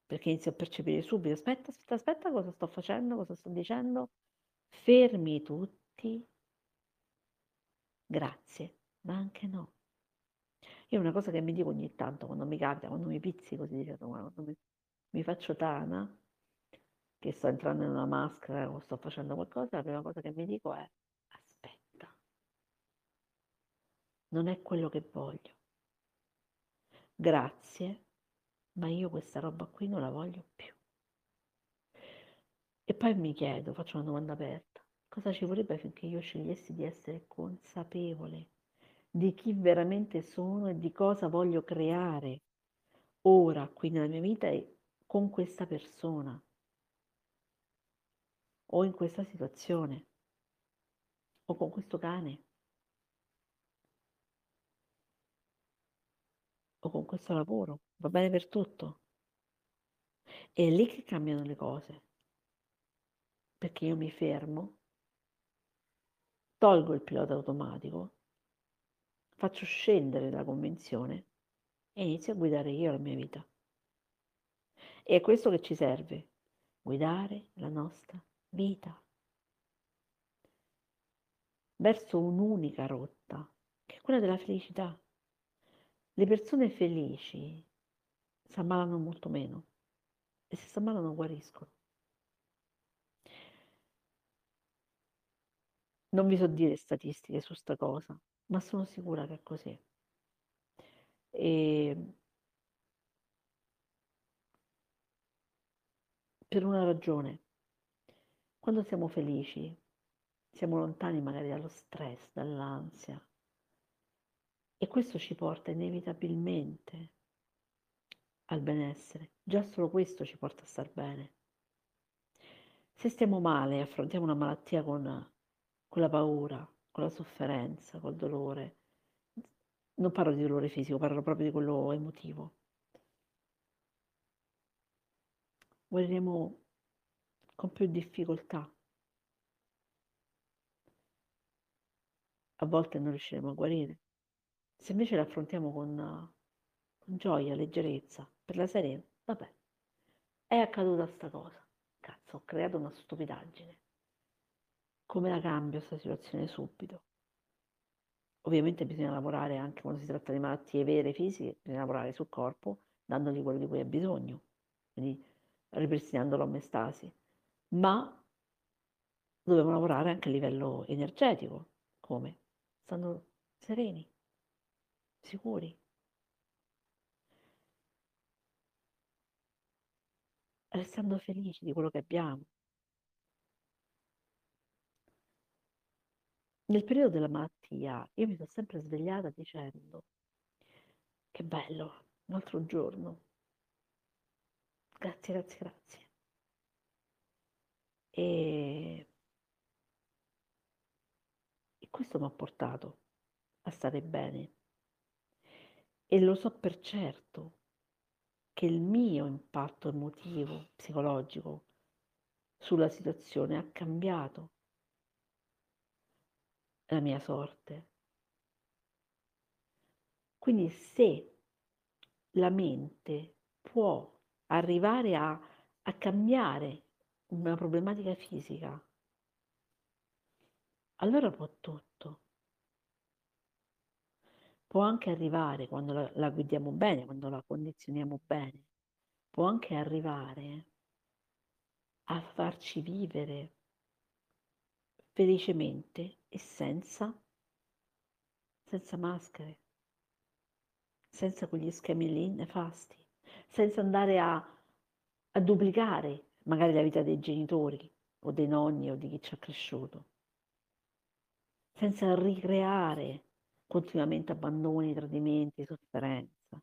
S2: perché inizio a percepire subito, aspetta, aspetta, aspetta, cosa sto facendo, cosa sto dicendo, fermi tutti, grazie, ma anche no. Io una cosa che mi dico ogni tanto, quando mi capita, quando mi pizzi così, diciamo, quando mi, mi faccio tana, che sto entrando in una maschera o sto facendo qualcosa, la prima cosa che mi dico è aspetta, non è quello che voglio. Grazie, ma io questa roba qui non la voglio più. E poi mi chiedo, faccio una domanda aperta, cosa ci vorrebbe finché io scegliessi di essere consapevole di chi veramente sono e di cosa voglio creare ora, qui nella mia vita e con questa persona o in questa situazione o con questo cane o con questo lavoro, va bene per tutto. È lì che cambiano le cose, perché io mi fermo, tolgo il pilota automatico, faccio scendere la convenzione e inizio a guidare io la mia vita. E è questo che ci serve, guidare la nostra vita verso un'unica rotta, che è quella della felicità. Le persone felici si ammalano molto meno e se si ammalano guariscono. Non vi so dire statistiche su sta cosa, ma sono sicura che è così. E per una ragione, quando siamo felici, siamo lontani magari dallo stress, dall'ansia, e questo ci porta inevitabilmente al benessere. Già solo questo ci porta a star bene. Se stiamo male affrontiamo una malattia con, con la paura, con la sofferenza, col dolore, non parlo di dolore fisico, parlo proprio di quello emotivo. Guariremo con più difficoltà. A volte non riusciremo a guarire. Se invece l'affrontiamo con, con gioia, leggerezza, per la serie, vabbè, è accaduta sta cosa. Cazzo, ho creato una stupidaggine. Come la cambio questa situazione subito? Ovviamente bisogna lavorare anche quando si tratta di malattie vere fisiche, bisogna lavorare sul corpo dandogli quello di cui ha bisogno, quindi ripristinando l'omestasi. Ma dobbiamo lavorare anche a livello energetico. Come? Stando sereni, sicuri. Restando felici di quello che abbiamo. Nel periodo della malattia io mi sono sempre svegliata dicendo che bello, un altro giorno. Grazie, grazie, grazie. E, e questo mi ha portato a stare bene. E lo so per certo che il mio impatto emotivo, psicologico sulla situazione ha cambiato la mia sorte. Quindi se la mente può arrivare a, a cambiare una problematica fisica, allora può tutto. Può anche arrivare quando la, la guidiamo bene, quando la condizioniamo bene, può anche arrivare a farci vivere felicemente e senza, senza maschere, senza quegli schemi lì nefasti, senza andare a, a duplicare magari la vita dei genitori o dei nonni o di chi ci ha cresciuto, senza ricreare continuamente abbandoni, tradimenti, sofferenza.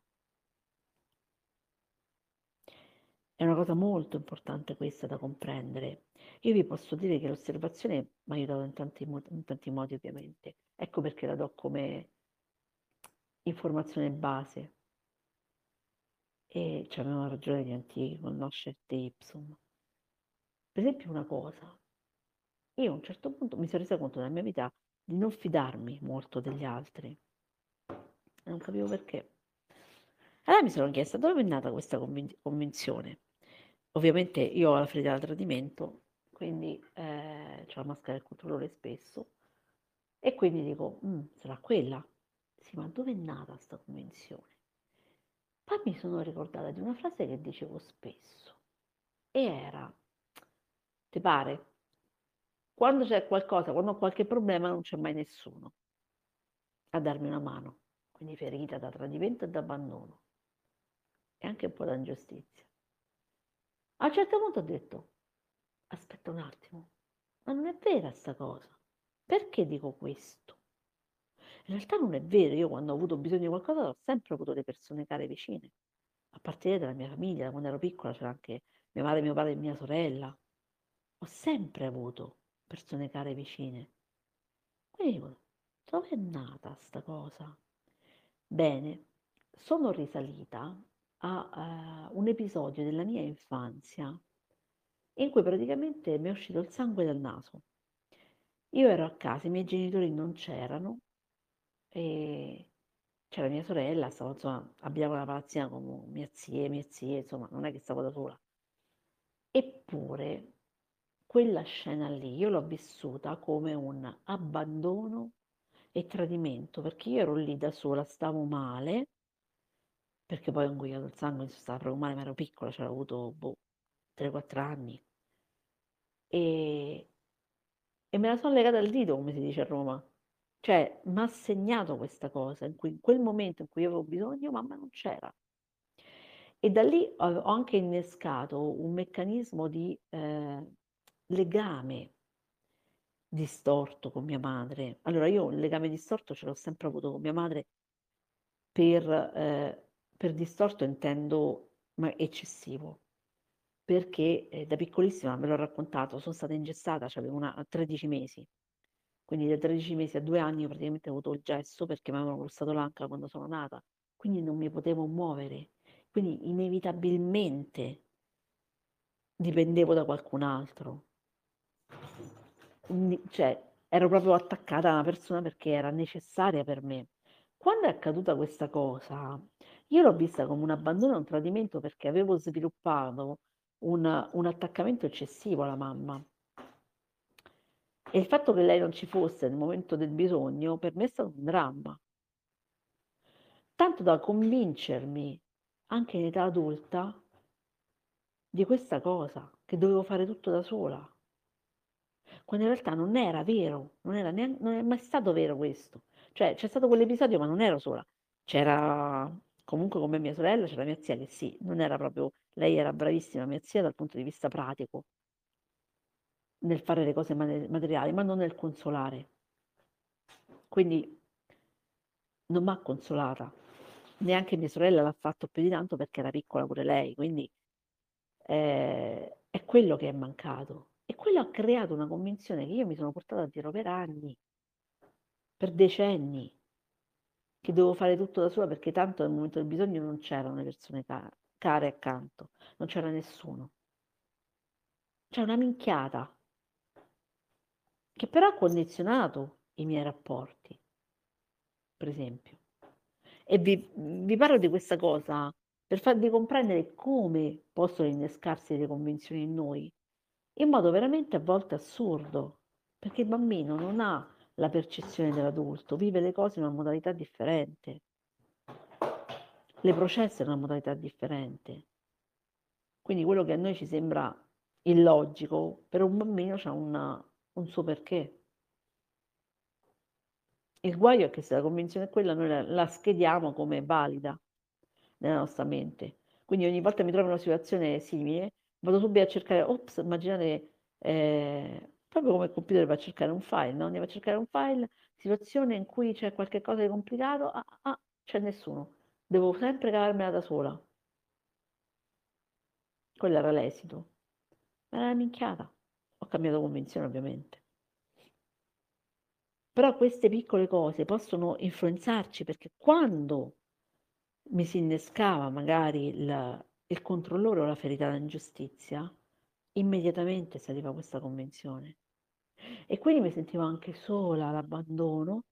S2: È una cosa molto importante questa da comprendere. Io vi posso dire che l'osservazione mi ha aiutato in tanti, in tanti modi, ovviamente. Ecco perché la do come informazione base. E ci avevano ragione gli antichi con Noscet e Ipsum. Per esempio una cosa, io a un certo punto mi sono resa conto nella mia vita di non fidarmi molto degli altri. Non capivo perché. Allora mi sono chiesta dove è nata questa convin- convinzione. Ovviamente io ho la ferita da tradimento, quindi eh, ho la maschera del controllore spesso, e quindi dico, mm, sarà quella. Sì, ma dove è nata questa convinzione? Poi mi sono ricordata di una frase che dicevo spesso, e era, ti pare, quando c'è qualcosa, quando ho qualche problema non c'è mai nessuno a darmi una mano, quindi ferita da tradimento e da abbandono e anche un po' da ingiustizia. A un certo punto ho detto, aspetta un attimo, ma non è vera sta cosa. Perché dico questo? In realtà non è vero, io quando ho avuto bisogno di qualcosa ho sempre avuto le persone care vicine, a partire dalla mia famiglia, da quando ero piccola c'era anche mia madre, mio padre e mia sorella. Ho sempre avuto persone care vicine. Quindi dico, dove è nata sta cosa? Bene, sono risalita a uh, un episodio della mia infanzia in cui praticamente mi è uscito il sangue dal naso. Io ero a casa, i miei genitori non c'erano e c'era mia sorella, stavo, insomma, abitavo una palazzina con mia zia, mie zie, insomma, non è che stavo da sola. Eppure quella scena lì io l'ho vissuta come un abbandono e tradimento, perché io ero lì da sola, stavo male, perché poi ho ingoiato il sangue, mi stava proprio male, ma ero piccola, c'era avuto boh, 3-4 anni. E, e me la sono legata al dito, come si dice a Roma. Cioè, mi ha segnato questa cosa, in cui in quel momento in cui avevo bisogno, mamma non c'era. E da lì ho, ho anche innescato un meccanismo di eh, legame distorto con mia madre. Allora, io un legame distorto ce l'ho sempre avuto con mia madre per, eh, per distorto intendo eccessivo, perché eh, da piccolissima, ve l'ho raccontato, sono stata ingessata, cioè avevo una, 13 mesi, quindi da 13 mesi a due anni praticamente ho avuto il gesso perché mi avevano crossato l'anca quando sono nata, quindi non mi potevo muovere, quindi inevitabilmente dipendevo da qualcun altro. Cioè, ero proprio attaccata a una persona perché era necessaria per me. Quando è accaduta questa cosa, io l'ho vista come un abbandono e un tradimento perché avevo sviluppato un, un attaccamento eccessivo alla mamma. E il fatto che lei non ci fosse nel momento del bisogno per me è stato un dramma. Tanto da convincermi, anche in età adulta, di questa cosa, che dovevo fare tutto da sola. Quando in realtà non era vero, non, era neanche, non è mai stato vero questo. Cioè c'è stato quell'episodio ma non ero sola. C'era comunque come mia sorella, c'era mia zia che sì, non era proprio, lei era bravissima, mia zia dal punto di vista pratico, nel fare le cose materiali, ma non nel consolare. Quindi non mi ha consolata, neanche mia sorella l'ha fatto più di tanto perché era piccola pure lei, quindi eh, è quello che è mancato. E quello ha creato una convinzione che io mi sono portata dietro per anni, per decenni, che dovevo fare tutto da sola perché tanto nel momento del bisogno non c'erano le persone care, care accanto, non c'era nessuno. C'è una minchiata che però ha condizionato i miei rapporti, per esempio. E vi, vi parlo di questa cosa per farvi comprendere come possono innescarsi le convinzioni in noi, in modo veramente a volte assurdo, perché il bambino non ha la percezione dell'adulto, vive le cose in una modalità differente, le processa in una modalità differente. Quindi quello che a noi ci sembra illogico, per un bambino una, un suo perché. Il guaio è che se la convinzione è quella, noi la, la schediamo come valida nella nostra mente. Quindi ogni volta che mi trovo in una situazione simile, vado subito a cercare, ops, immaginate, eh, proprio come il computer va a cercare un file, no? Andiamo a cercare un file, situazione in cui c'è qualche cosa di complicato, ah, ah, c'è nessuno, devo sempre cavarmela da sola. Quello era l'esito. Ma era una minchiata. Ho cambiato convinzione ovviamente. Però queste piccole cose possono influenzarci perché quando mi si innescava magari il, il controllore o la ferita d'ingiustizia, immediatamente saliva questa convinzione. E quindi mi sentivo anche sola all'abbandono,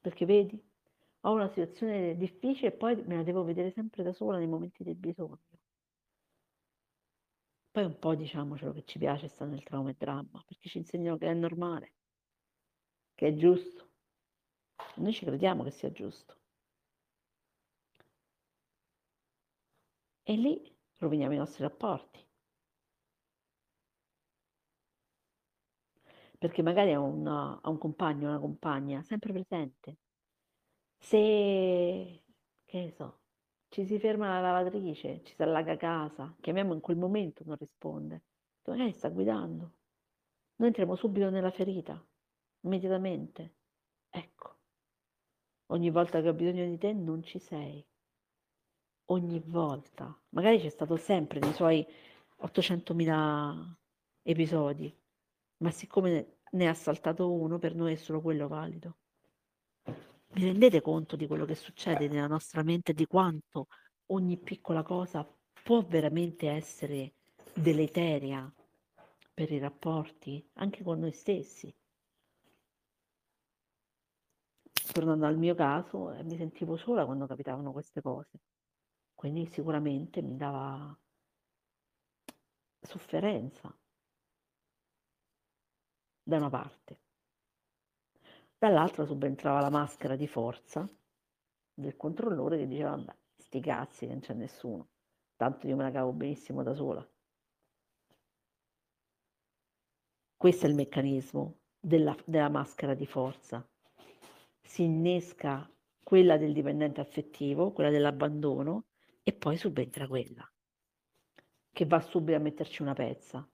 S2: perché vedi, ho una situazione difficile e poi me la devo vedere sempre da sola nei momenti del bisogno. Poi un po' diciamocelo che ci piace stare nel trauma e dramma, perché ci insegnano che è normale, che è giusto. Noi ci crediamo che sia giusto. E lì roviniamo i nostri rapporti. Perché magari ha un, un compagno, una compagna sempre presente. Se, che ne so, ci si ferma la lavatrice, ci si allaga casa, chiamiamo in quel momento, non risponde. Magari sta guidando. Noi entriamo subito nella ferita, immediatamente. Ecco, ogni volta che ho bisogno di te non ci sei ogni volta. Magari c'è stato sempre nei suoi 800.000 episodi, ma siccome ne ha saltato uno, per noi è solo quello valido. Vi rendete conto di quello che succede nella nostra mente, di quanto ogni piccola cosa può veramente essere deleteria per i rapporti, anche con noi stessi? Tornando al mio caso, eh, mi sentivo sola quando capitavano queste cose. Quindi sicuramente mi dava sofferenza da una parte. Dall'altra subentrava la maschera di forza del controllore che diceva, vabbè, sti cazzi, non c'è nessuno, tanto io me la cavo benissimo da sola. Questo è il meccanismo della, della maschera di forza. Si innesca quella del dipendente affettivo, quella dell'abbandono, e poi subentra quella che va subito a metterci una pezza.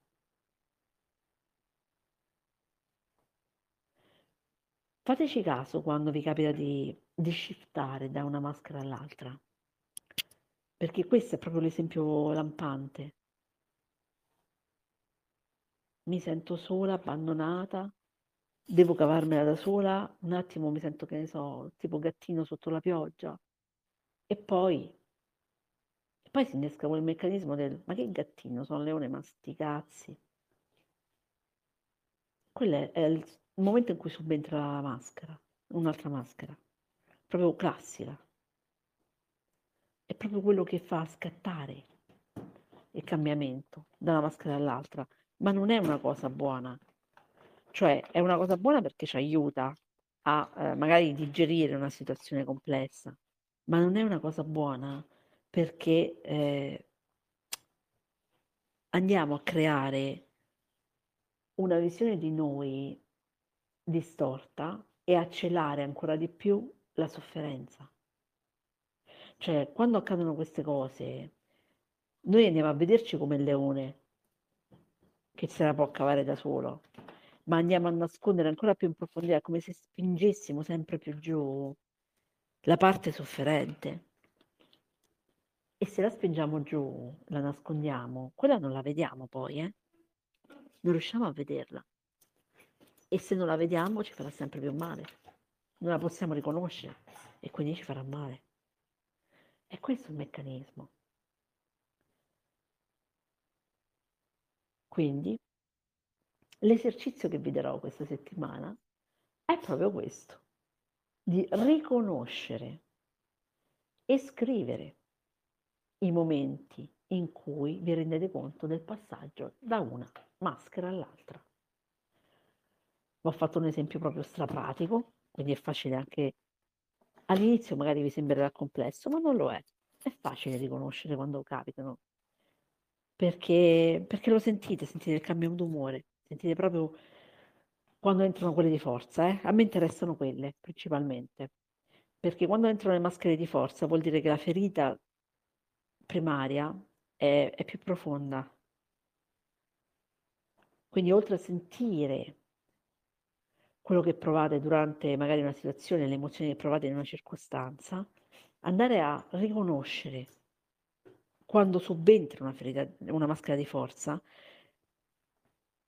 S2: Fateci caso quando vi capita di, di shiftare da una maschera all'altra, perché questo è proprio l'esempio lampante. Mi sento sola, abbandonata, devo cavarmela da sola, un attimo mi sento che ne so, tipo gattino sotto la pioggia, e poi poi si innesca quel meccanismo del ma che gattino, sono leone, ma sti cazzi. Quello è il momento in cui subentra la maschera, un'altra maschera, proprio classica. È proprio quello che fa scattare il cambiamento da una maschera all'altra, ma non è una cosa buona. Cioè è una cosa buona perché ci aiuta a eh, magari digerire una situazione complessa, ma non è una cosa buona perché eh, andiamo a creare una visione di noi distorta e a celare ancora di più la sofferenza. Cioè, quando accadono queste cose, noi andiamo a vederci come il leone, che se la può cavare da solo, ma andiamo a nascondere ancora più in profondità, come se spingessimo sempre più giù la parte sofferente. E se la spingiamo giù, la nascondiamo, quella non la vediamo poi, eh? Non riusciamo a vederla. E se non la vediamo ci farà sempre più male. Non la possiamo riconoscere e quindi ci farà male. E questo è il meccanismo. Quindi l'esercizio che vi darò questa settimana è proprio questo, di riconoscere e scrivere i momenti in cui vi rendete conto del passaggio da una maschera all'altra. Ho fatto un esempio proprio strapratico, quindi è facile anche all'inizio magari vi sembrerà complesso, ma non lo è. È facile riconoscere quando capitano, perché, perché lo sentite, sentite il cambio d'umore, sentite proprio quando entrano quelle di forza. Eh? A me interessano quelle principalmente, perché quando entrano le maschere di forza vuol dire che la ferita primaria è, è più profonda. Quindi oltre a sentire quello che provate durante magari una situazione, le emozioni che provate in una circostanza, andare a riconoscere quando subentra una ferita, una maschera di forza,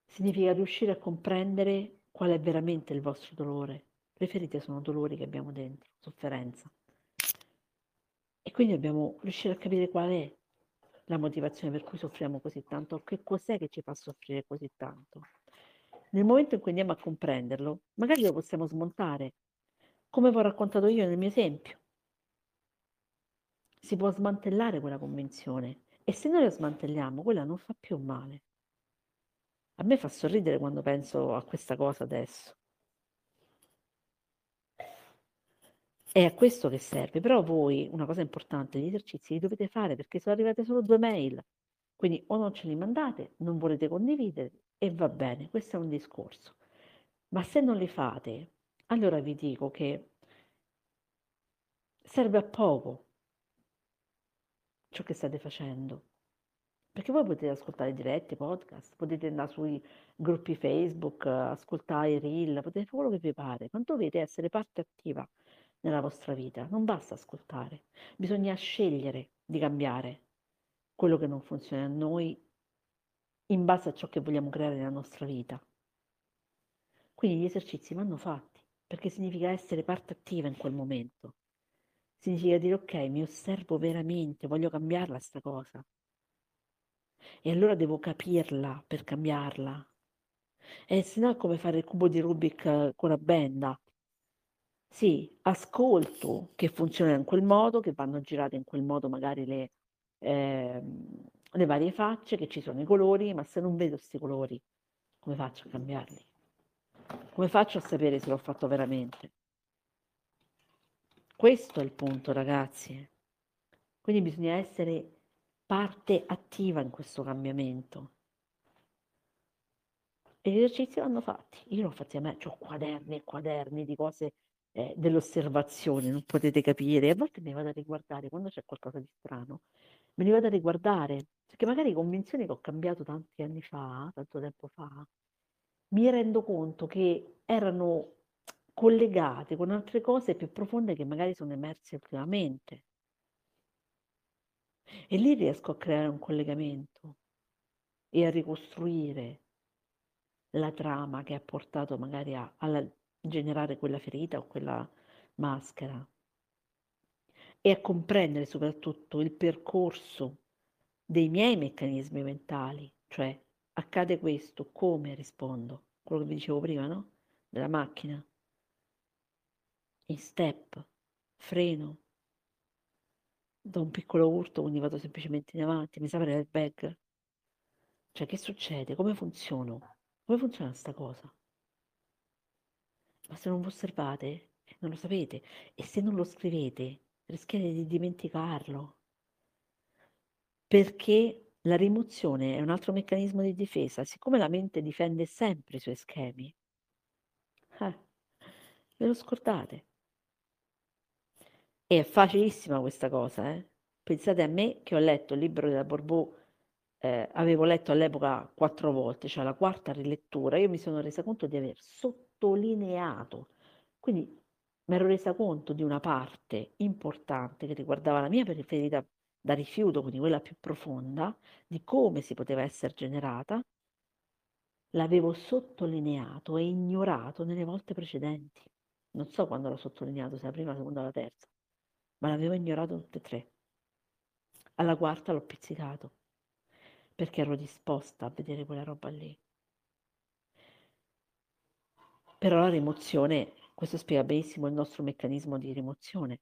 S2: significa riuscire a comprendere qual è veramente il vostro dolore. Le ferite sono dolori che abbiamo dentro, sofferenza. E quindi dobbiamo riuscire a capire qual è la motivazione per cui soffriamo così tanto, che cos'è che ci fa soffrire così tanto. Nel momento in cui andiamo a comprenderlo, magari lo possiamo smontare, come vi ho raccontato io nel mio esempio. Si può smantellare quella convinzione e se noi la smantelliamo, quella non fa più male. A me fa sorridere quando penso a questa cosa adesso. È a questo che serve, però voi, una cosa importante, gli esercizi li dovete fare perché sono arrivate solo due mail, quindi o non ce li mandate, non volete condividere e va bene, questo è un discorso. Ma se non li fate, allora vi dico che serve a poco ciò che state facendo. Perché voi potete ascoltare diretti, podcast, potete andare sui gruppi Facebook, ascoltare reel, potete fare quello che vi pare, ma dovete essere parte attiva nella vostra vita. Non basta ascoltare, bisogna scegliere di cambiare quello che non funziona a noi in base a ciò che vogliamo creare nella nostra vita. Quindi gli esercizi vanno fatti, perché significa essere parte attiva in quel momento. Significa dire ok, mi osservo veramente, voglio cambiarla sta cosa. E allora devo capirla per cambiarla. E se no è come fare il cubo di Rubik con la benda. Sì, ascolto che funziona in quel modo, che vanno girate in quel modo magari le, eh, le varie facce, che ci sono i colori, ma se non vedo questi colori, come faccio a cambiarli? Come faccio a sapere se l'ho fatto veramente? Questo è il punto, ragazzi. Quindi bisogna essere parte attiva in questo cambiamento. E gli esercizi vanno fatti. Io li ho fatti a me, ho quaderni e quaderni di cose eh, dell'osservazione, non potete capire. A volte mi vado a riguardare quando c'è qualcosa di strano, me li vado a riguardare, perché magari convinzioni che ho cambiato tanti anni fa, tanto tempo fa, mi rendo conto che erano collegate con altre cose più profonde che magari sono emerse ultimamente. E lì riesco a creare un collegamento e a ricostruire la trama che ha portato magari a, alla generare quella ferita o quella maschera e a comprendere soprattutto il percorso dei miei meccanismi mentali, cioè accade questo, come rispondo? Quello che vi dicevo prima, no? Della macchina. In step, freno, do un piccolo urto, quindi vado semplicemente in avanti, mi sa per l'airbag. Cioè, che succede? Come funziono? Come funziona sta cosa? Ma se non vi osservate, eh, non lo sapete. E se non lo scrivete, rischiate di dimenticarlo. Perché la rimozione è un altro meccanismo di difesa. Siccome la mente difende sempre i suoi schemi, eh, ve lo scordate. E è facilissima questa cosa, eh? Pensate a me che ho letto il libro della Borbò, eh, avevo letto all'epoca quattro volte, cioè la quarta rilettura, io mi sono resa conto di aver sottolineato, quindi mi ero resa conto di una parte importante che riguardava la mia preferita da rifiuto, quindi quella più profonda, di come si poteva essere generata, l'avevo sottolineato e ignorato nelle volte precedenti. Non so quando l'ho sottolineato, se la prima, la seconda o la terza, ma l'avevo ignorato tutte e tre. Alla quarta l'ho pizzicato, perché ero disposta a vedere quella roba lì. Però la rimozione, questo spiega benissimo il nostro meccanismo di rimozione.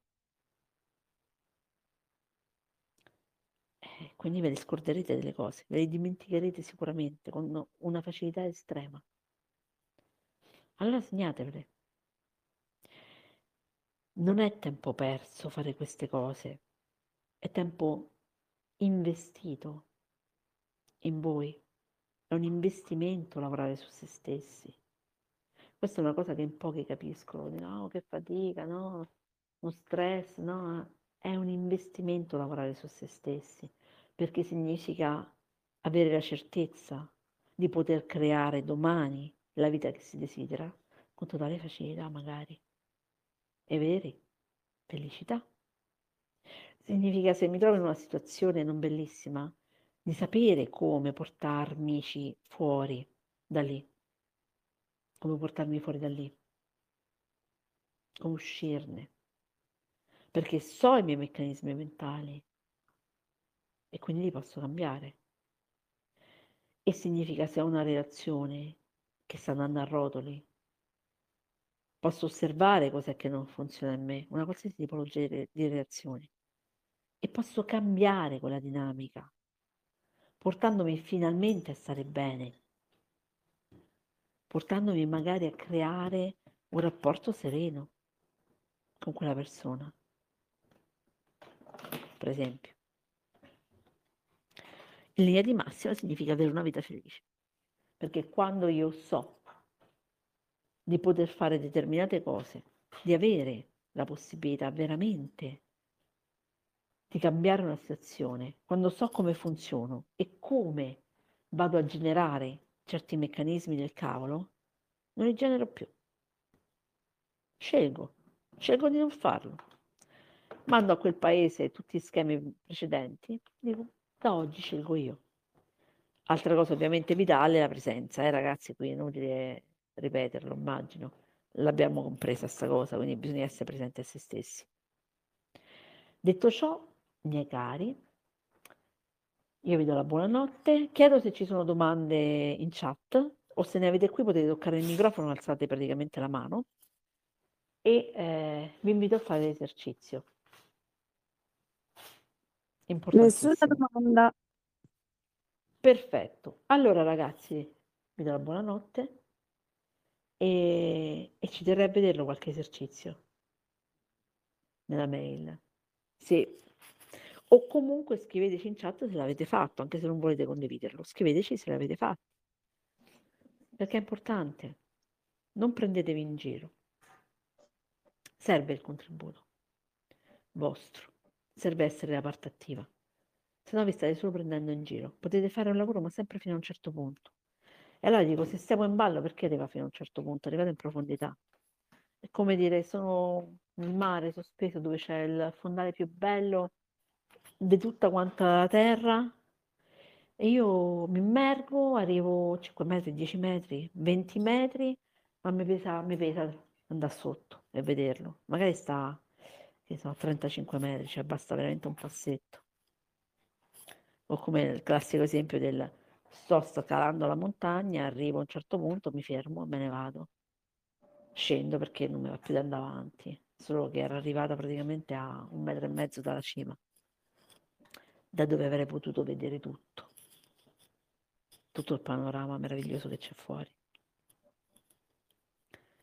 S2: Eh, quindi ve le scorderete delle cose, ve le dimenticherete sicuramente con una facilità estrema. Allora segnatevele. Non è tempo perso fare queste cose, è tempo investito in voi. È un investimento lavorare su se stessi. Questa è una cosa che in pochi capiscono, no, che fatica, no, uno stress, no, è un investimento lavorare su se stessi perché significa avere la certezza di poter creare domani la vita che si desidera con totale facilità magari. E veri, felicità. Significa se mi trovo in una situazione non bellissima, di sapere come portarmici fuori da lì, come portarmi fuori da lì, come uscirne, perché so i miei meccanismi mentali, e quindi li posso cambiare. E significa se ho una relazione che sta andando a rotoli, posso osservare cos'è che non funziona in me, una qualsiasi tipologia di, relazioni, e posso cambiare quella dinamica, portandomi finalmente a stare bene, portandomi magari a creare un rapporto sereno con quella persona, per esempio. In linea di massima significa avere una vita felice, perché quando io so di poter fare determinate cose, di avere la possibilità veramente di cambiare una situazione, quando so come funziono e come vado a generare certi meccanismi del cavolo, non li genero più. Scelgo, scelgo di non farlo. Mando a quel paese tutti gli schemi precedenti, dico da oggi scelgo io. Altra cosa ovviamente vitale è la presenza, eh ragazzi, qui è inutile ripeterlo, immagino. L'abbiamo compresa sta cosa, quindi bisogna essere presenti a se stessi. Detto ciò, miei cari, io vi do la buonanotte, chiedo se ci sono domande in chat o se ne avete qui potete toccare il microfono, alzate praticamente la mano e eh, vi invito a fare l'esercizio.
S3: Nessuna domanda.
S2: Perfetto. Allora ragazzi, vi do la buonanotte e, e ci terrei a vederlo qualche esercizio nella mail. Sì. O comunque scriveteci in chat se l'avete fatto, anche se non volete condividerlo. Scriveteci se l'avete fatto. Perché è importante. Non prendetevi in giro. Serve il contributo vostro serve essere la parte attiva. Se no vi state solo prendendo in giro. Potete fare un lavoro, ma sempre fino a un certo punto. E allora dico, se stiamo in ballo, perché arriva fino a un certo punto? Arrivate in profondità. È come dire, sono nel mare sospeso dove c'è il fondale più bello di tutta quanta la terra e io mi immergo, arrivo 5 metri, 10 metri, 20 metri, ma mi pesa, mi pesa andare sotto e vederlo. Magari sta che sono 35 metri, cioè basta veramente un passetto. O come il classico esempio del sto scalando la montagna, arrivo a un certo punto, mi fermo me ne vado. Scendo perché non mi va più di andare avanti, solo che era arrivata praticamente a un metro e mezzo dalla cima. Da dove avrei potuto vedere tutto, tutto il panorama meraviglioso che c'è fuori.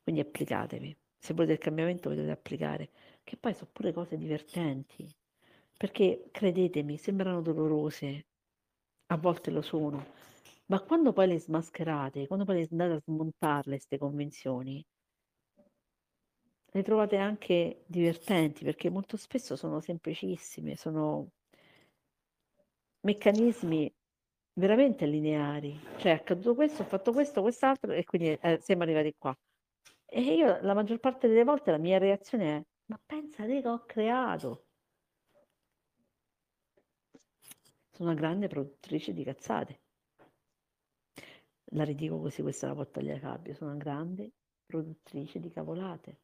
S2: Quindi applicatevi. Se volete il cambiamento potete applicare, che poi sono pure cose divertenti, perché credetemi, sembrano dolorose, a volte lo sono, ma quando poi le smascherate, quando poi andate a smontarle queste convinzioni, le trovate anche divertenti perché molto spesso sono semplicissime, sono meccanismi veramente lineari. Cioè, è accaduto questo, ho fatto questo, quest'altro e quindi eh, siamo arrivati qua. E io la maggior parte delle volte la mia reazione è: ma pensa te che ho creato. Sono una grande produttrice di cazzate. La ridico così, questa è la porta agli capi. Sono una grande produttrice di cavolate.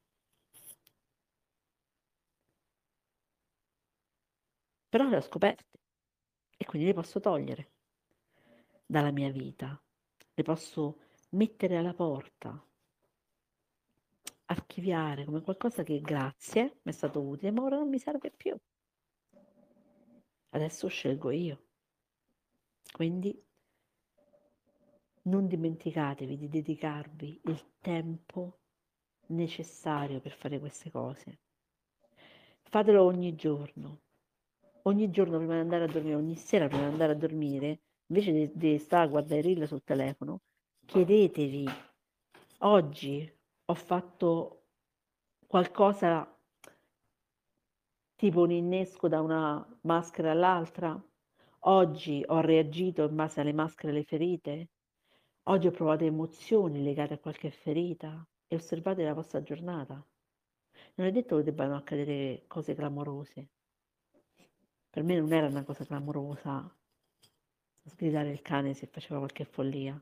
S2: Però le ho scoperte e quindi le posso togliere dalla mia vita, le posso mettere alla porta, archiviare come qualcosa che grazie mi è stato utile, ma ora non mi serve più. Adesso scelgo io. Quindi non dimenticatevi di dedicarvi il tempo necessario per fare queste cose. Fatelo ogni giorno ogni giorno prima di andare a dormire, ogni sera prima di andare a dormire, invece di, di stare a guardare i reel sul telefono, chiedetevi, oggi ho fatto qualcosa tipo un innesco da una maschera all'altra? Oggi ho reagito in base alle maschere e alle ferite? Oggi ho provato emozioni legate a qualche ferita? E osservate la vostra giornata. Non è detto che debbano accadere cose clamorose, per me non era una cosa clamorosa sgridare il cane se faceva qualche follia,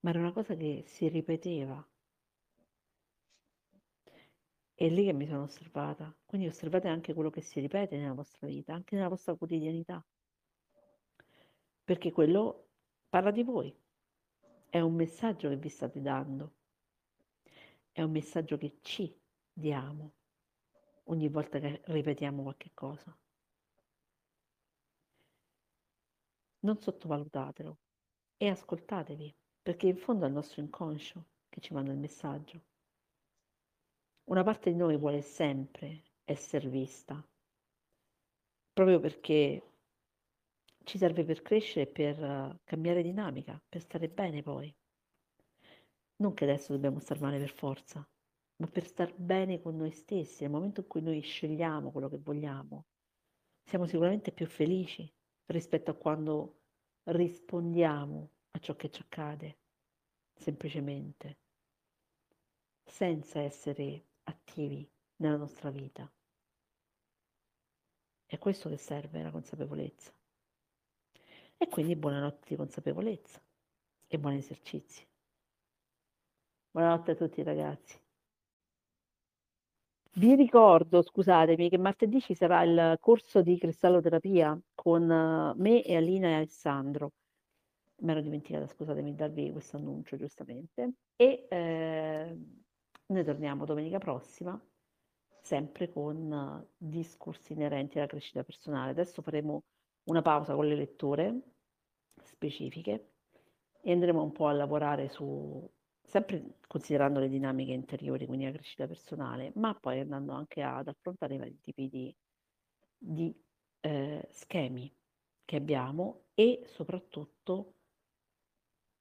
S2: ma era una cosa che si ripeteva. È lì che mi sono osservata. Quindi osservate anche quello che si ripete nella vostra vita, anche nella vostra quotidianità. Perché quello parla di voi. È un messaggio che vi state dando. È un messaggio che ci diamo ogni volta che ripetiamo qualche cosa. Non sottovalutatelo e ascoltatevi, perché in fondo è il nostro inconscio che ci manda il messaggio. Una parte di noi vuole sempre essere vista, proprio perché ci serve per crescere per uh, cambiare dinamica, per stare bene poi. Non che adesso dobbiamo star male per forza, ma per star bene con noi stessi, nel momento in cui noi scegliamo quello che vogliamo, siamo sicuramente più felici rispetto a quando rispondiamo a ciò che ci accade, semplicemente, senza essere attivi nella nostra vita. È questo che serve la consapevolezza. E quindi buonanotte di consapevolezza e buoni esercizi. Buonanotte a tutti ragazzi. Vi ricordo, scusatemi, che martedì ci sarà il corso di cristalloterapia con eh, me e Alina e Alessandro. Mi ero dimenticata, scusatemi, di darvi questo annuncio giustamente. E eh, noi torniamo domenica prossima, sempre con uh, discorsi inerenti alla crescita personale. Adesso faremo una pausa con le letture specifiche e andremo un po' a lavorare su sempre considerando le dinamiche interiori, quindi la crescita personale, ma poi andando anche ad affrontare i vari tipi di, di eh, schemi che abbiamo e soprattutto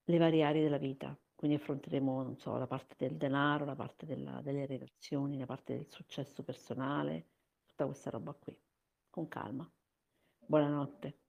S2: le varie aree della vita. Quindi affronteremo, non so, la parte del denaro, la parte della, delle relazioni, la parte del successo personale, tutta questa roba qui, con calma. Buonanotte.